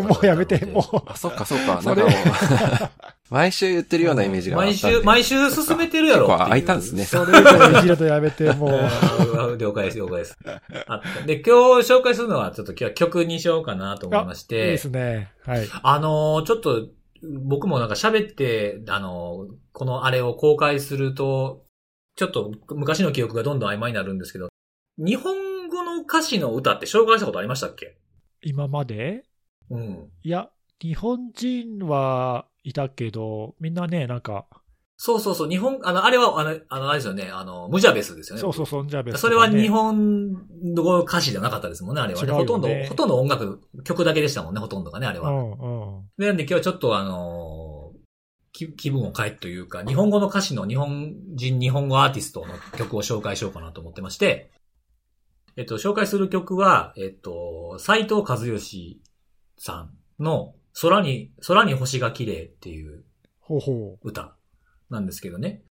を もうやめて、もう。あ、そっかそっか。それなんかもう、毎週言ってるようなイメージがあったんで。毎週、毎週進めてるやろ。結構空いたんですねそれ以上いじるとやめて、もう。うん了解です、了解です。あで、今日紹介するのは、ちょっと今日は曲にしようかなと思いましいいてで、すね。はい。あのーちょっと、僕もなんか喋って、あのーこのあれを公開すると、ちょっと昔の記憶がどんどん曖昧になるんですけど、日本語の歌詞の歌って紹介したことありましたっけ？今まで？うん。いや、日本人はいたけど、みんなね、なんか、そうそうそう、日本、あの、あれは、あの、あの、あれですよね、あの、ムジャベスですよね。そうそうそう、じゃあ別にねそれは日本の歌詞じゃなかったですもんね、あれはね。ねほとんど、ほとんど音楽、曲だけでしたもんね、ほとんどがね、あれは。うんうん。でなんで今日はちょっとあのー気気分を変えというか、日本語の歌詞の日本人日本語アーティストの曲を紹介しようかなと思ってまして、えっと、紹介する曲は、えっと、斎藤和義さんの空に、空に星が綺麗っていうほうほ歌なんですけどね。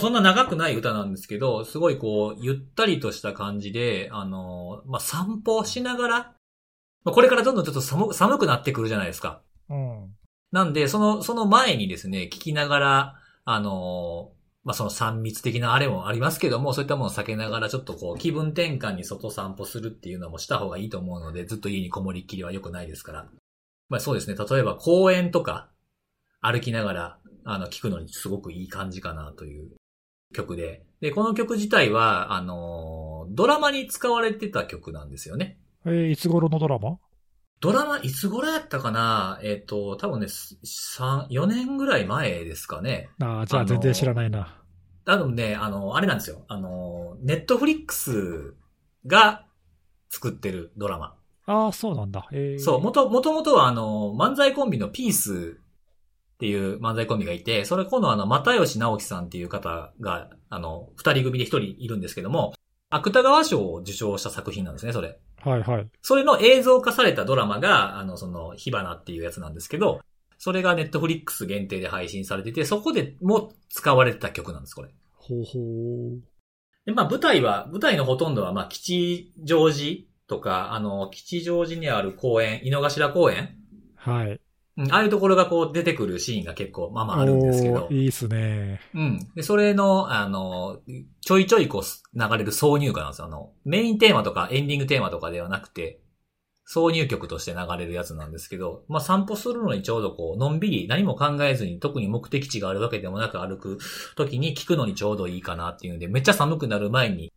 そんな長くない歌なんですけど、すごいこう、ゆったりとした感じで、あの、まあ、散歩しながら、まあこれからどんどんちょっと寒寒くなってくるじゃないですか。う。うん。なんで、その、その前にですね、聞きながら、あのまあ、その三密的なあれもありますけども、そういったものを避けながらちょっとこう気分転換に外散歩するっていうのもした方がいいと思うので、ずっと家にこもりっきりは良くないですから。まあそうですね、例えば公園とか歩きながら、あの、聞くのにすごくいい感じかなという曲で。で、この曲自体は、あのドラマに使われてた曲なんですよね。えーいつ頃のドラマ？ドラマ、いつ頃やったかな？えっ、と、多分ね、三4年ぐらい前ですかね。ああ、じゃあ全然知らないな。多分ね、あの、あれなんですよ。あの、ネットフリックスが作ってるドラマ。ああ、そうなんだ。えー、そう、もと、もともとはあの、漫才コンビのピースっていう漫才コンビがいて、それ今度あの、又吉直樹さんっていう方が、あの、二人組で一人いるんですけども、芥川賞を受賞した作品なんですね、それ。はいはい。それの映像化されたドラマが、あの、その、火花っていうやつなんですけど、それがネットフリックス限定で配信されてて、そこでも使われてた曲なんです、これ。ほうほう。で、まあ舞台は、舞台のほとんどは、まあ吉祥寺とか、あの、吉祥寺にある公園、井の頭公園はい。うん、ああいうところがこう出てくるシーンが結構まあまああるんですけど。いいっすね。うん。で、それの、あの、ちょいちょいこう流れる挿入歌なんですよ。あの、メインテーマとかエンディングテーマとかではなくて、挿入曲として流れるやつなんですけど、まあ散歩するのにちょうどこう、のんびり何も考えずに特に目的地があるわけでもなく歩く時に聞くのにちょうどいいかなっていうので、めっちゃ寒くなる前に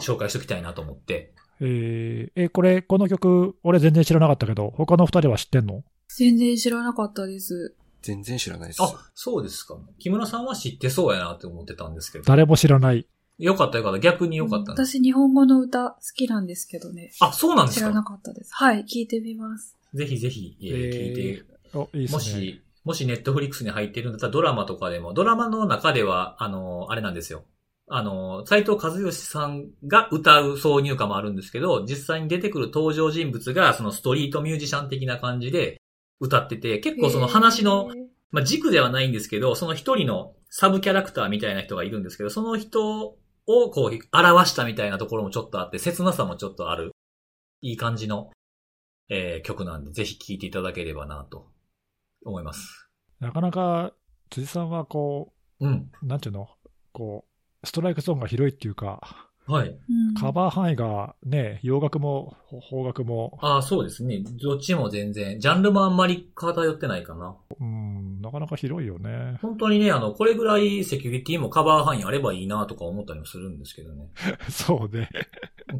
紹介しときたいなと思って。えー、え、これ、この曲、俺全然知らなかったけど、他の二人は知ってんの？全然知らなかったです。全然知らないです。あ、そうですか。木村さんは知ってそうやなって思ってたんですけど。誰も知らない。よかったよかった。逆によかったんです。私日本語の歌好きなんですけどね。あ、そうなんです知らなかかったです。はい、聞いてみます。ぜひぜひ、えー聞いてお、いいっすね。もし、もしネットフリックスに入ってるんだったらドラマとかでも、ドラマの中では、あの、あれなんですよ。あの、斎藤和義さんが歌う挿入歌もあるんですけど、実際に出てくる登場人物が、そのストリートミュージシャン的な感じで歌ってて、結構その話の、まあ、軸ではないんですけど、その一人のサブキャラクターみたいな人がいるんですけど、その人をこう表したみたいなところもちょっとあって、切なさもちょっとある、いい感じの、えー曲なんで、ぜひ聴いていただければなと思います。なかなか、辻さんはこうん。う、なんていうの、こう、ストライクゾーンが広いっていうか、はい。うんカバー範囲がね、洋楽も邦楽も、ああ、そうですね。どっちも全然、ジャンルもあんまり偏ってないかな。うん、なかなか広いよね。本当にね、あの、これぐらいセキュリティもカバー範囲あればいいなとか思ったりもするんですけどね。そうね。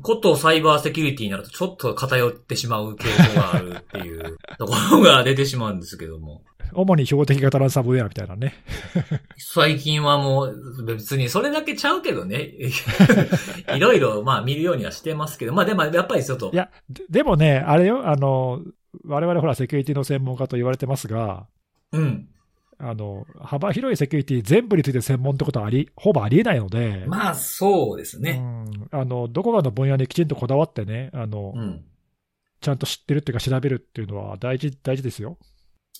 ことサイバーセキュリティになるとちょっと偏ってしまう傾向があるっていうところが出てしまうんですけども。主に標的型ランサムウェアみたいなね。最近はもう別にそれだけちゃうけどね。いろいろまあ見るようにはしてますけど、まあでもやっぱりちょっとい、や、ででもね、あれよ、あの、我々ほらセキュリティの専門家と言われてますが、うん。あの、幅広いセキュリティ全部について専門ってことはあり、ほぼありえないので、まあそうですうね。ん、あの、どこかの分野にきちんとこだわってね、あの、うん。ちゃんと知ってるっていうか調べるっていうのは大事、大事ですよ。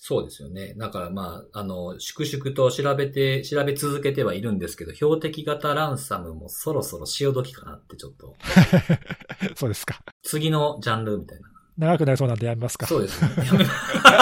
そうですよね。だからまあ、あの、粛々と調べて、調べ続けてはいるんですけど、標的型ランサムもそろそろ潮時かなってちょっと、そうですか。次のジャンルみたいな。長くなりそうなんでやめますか。そうですね。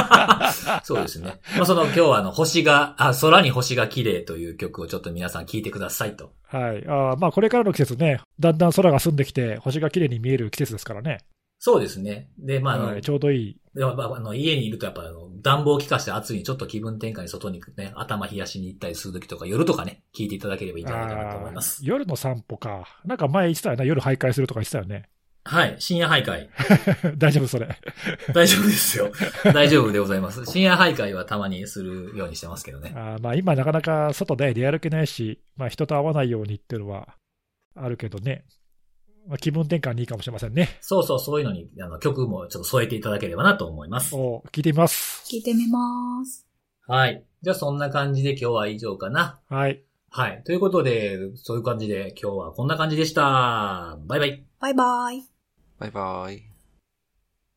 そうですね。まあ、その今日はあの、星が、あ、空に星が綺麗という曲をちょっと皆さん聴いてくださいと。はい。あーまあ、これからの季節ね、だんだん空が澄んできて、星が綺麗に見える季節ですからね。そうですね。で、まあ、あの、はいちょうどいい。でもまああの家にいるとやっぱあの暖房を効かして暑いにちょっと気分転換に外にね、頭冷やしに行ったりするときとか夜とかね、聞いていただければいいんじゃないかなと思います。夜の散歩か。なんか前言ってたよな、夜徘徊するとか言ってたよね。はい。深夜徘徊。大丈夫、それ。大丈夫ですよ。大丈夫でございます。深夜徘徊はたまにするようにしてますけどね。あーまあ今なかなか外で出歩けないし、まあ人と会わないようにっていうのはあるけどね。まあ、気分転換にいいかもしれませんね。そうそう、そういうのに、あの、曲もちょっと添えていただければなと思います。お聞いてみます。聞いてみます。はい。じゃあそんな感じで今日は以上かな。はい。はい。ということで、そういう感じで今日はこんな感じでした。バイバイ。バイバイ。バイバイ。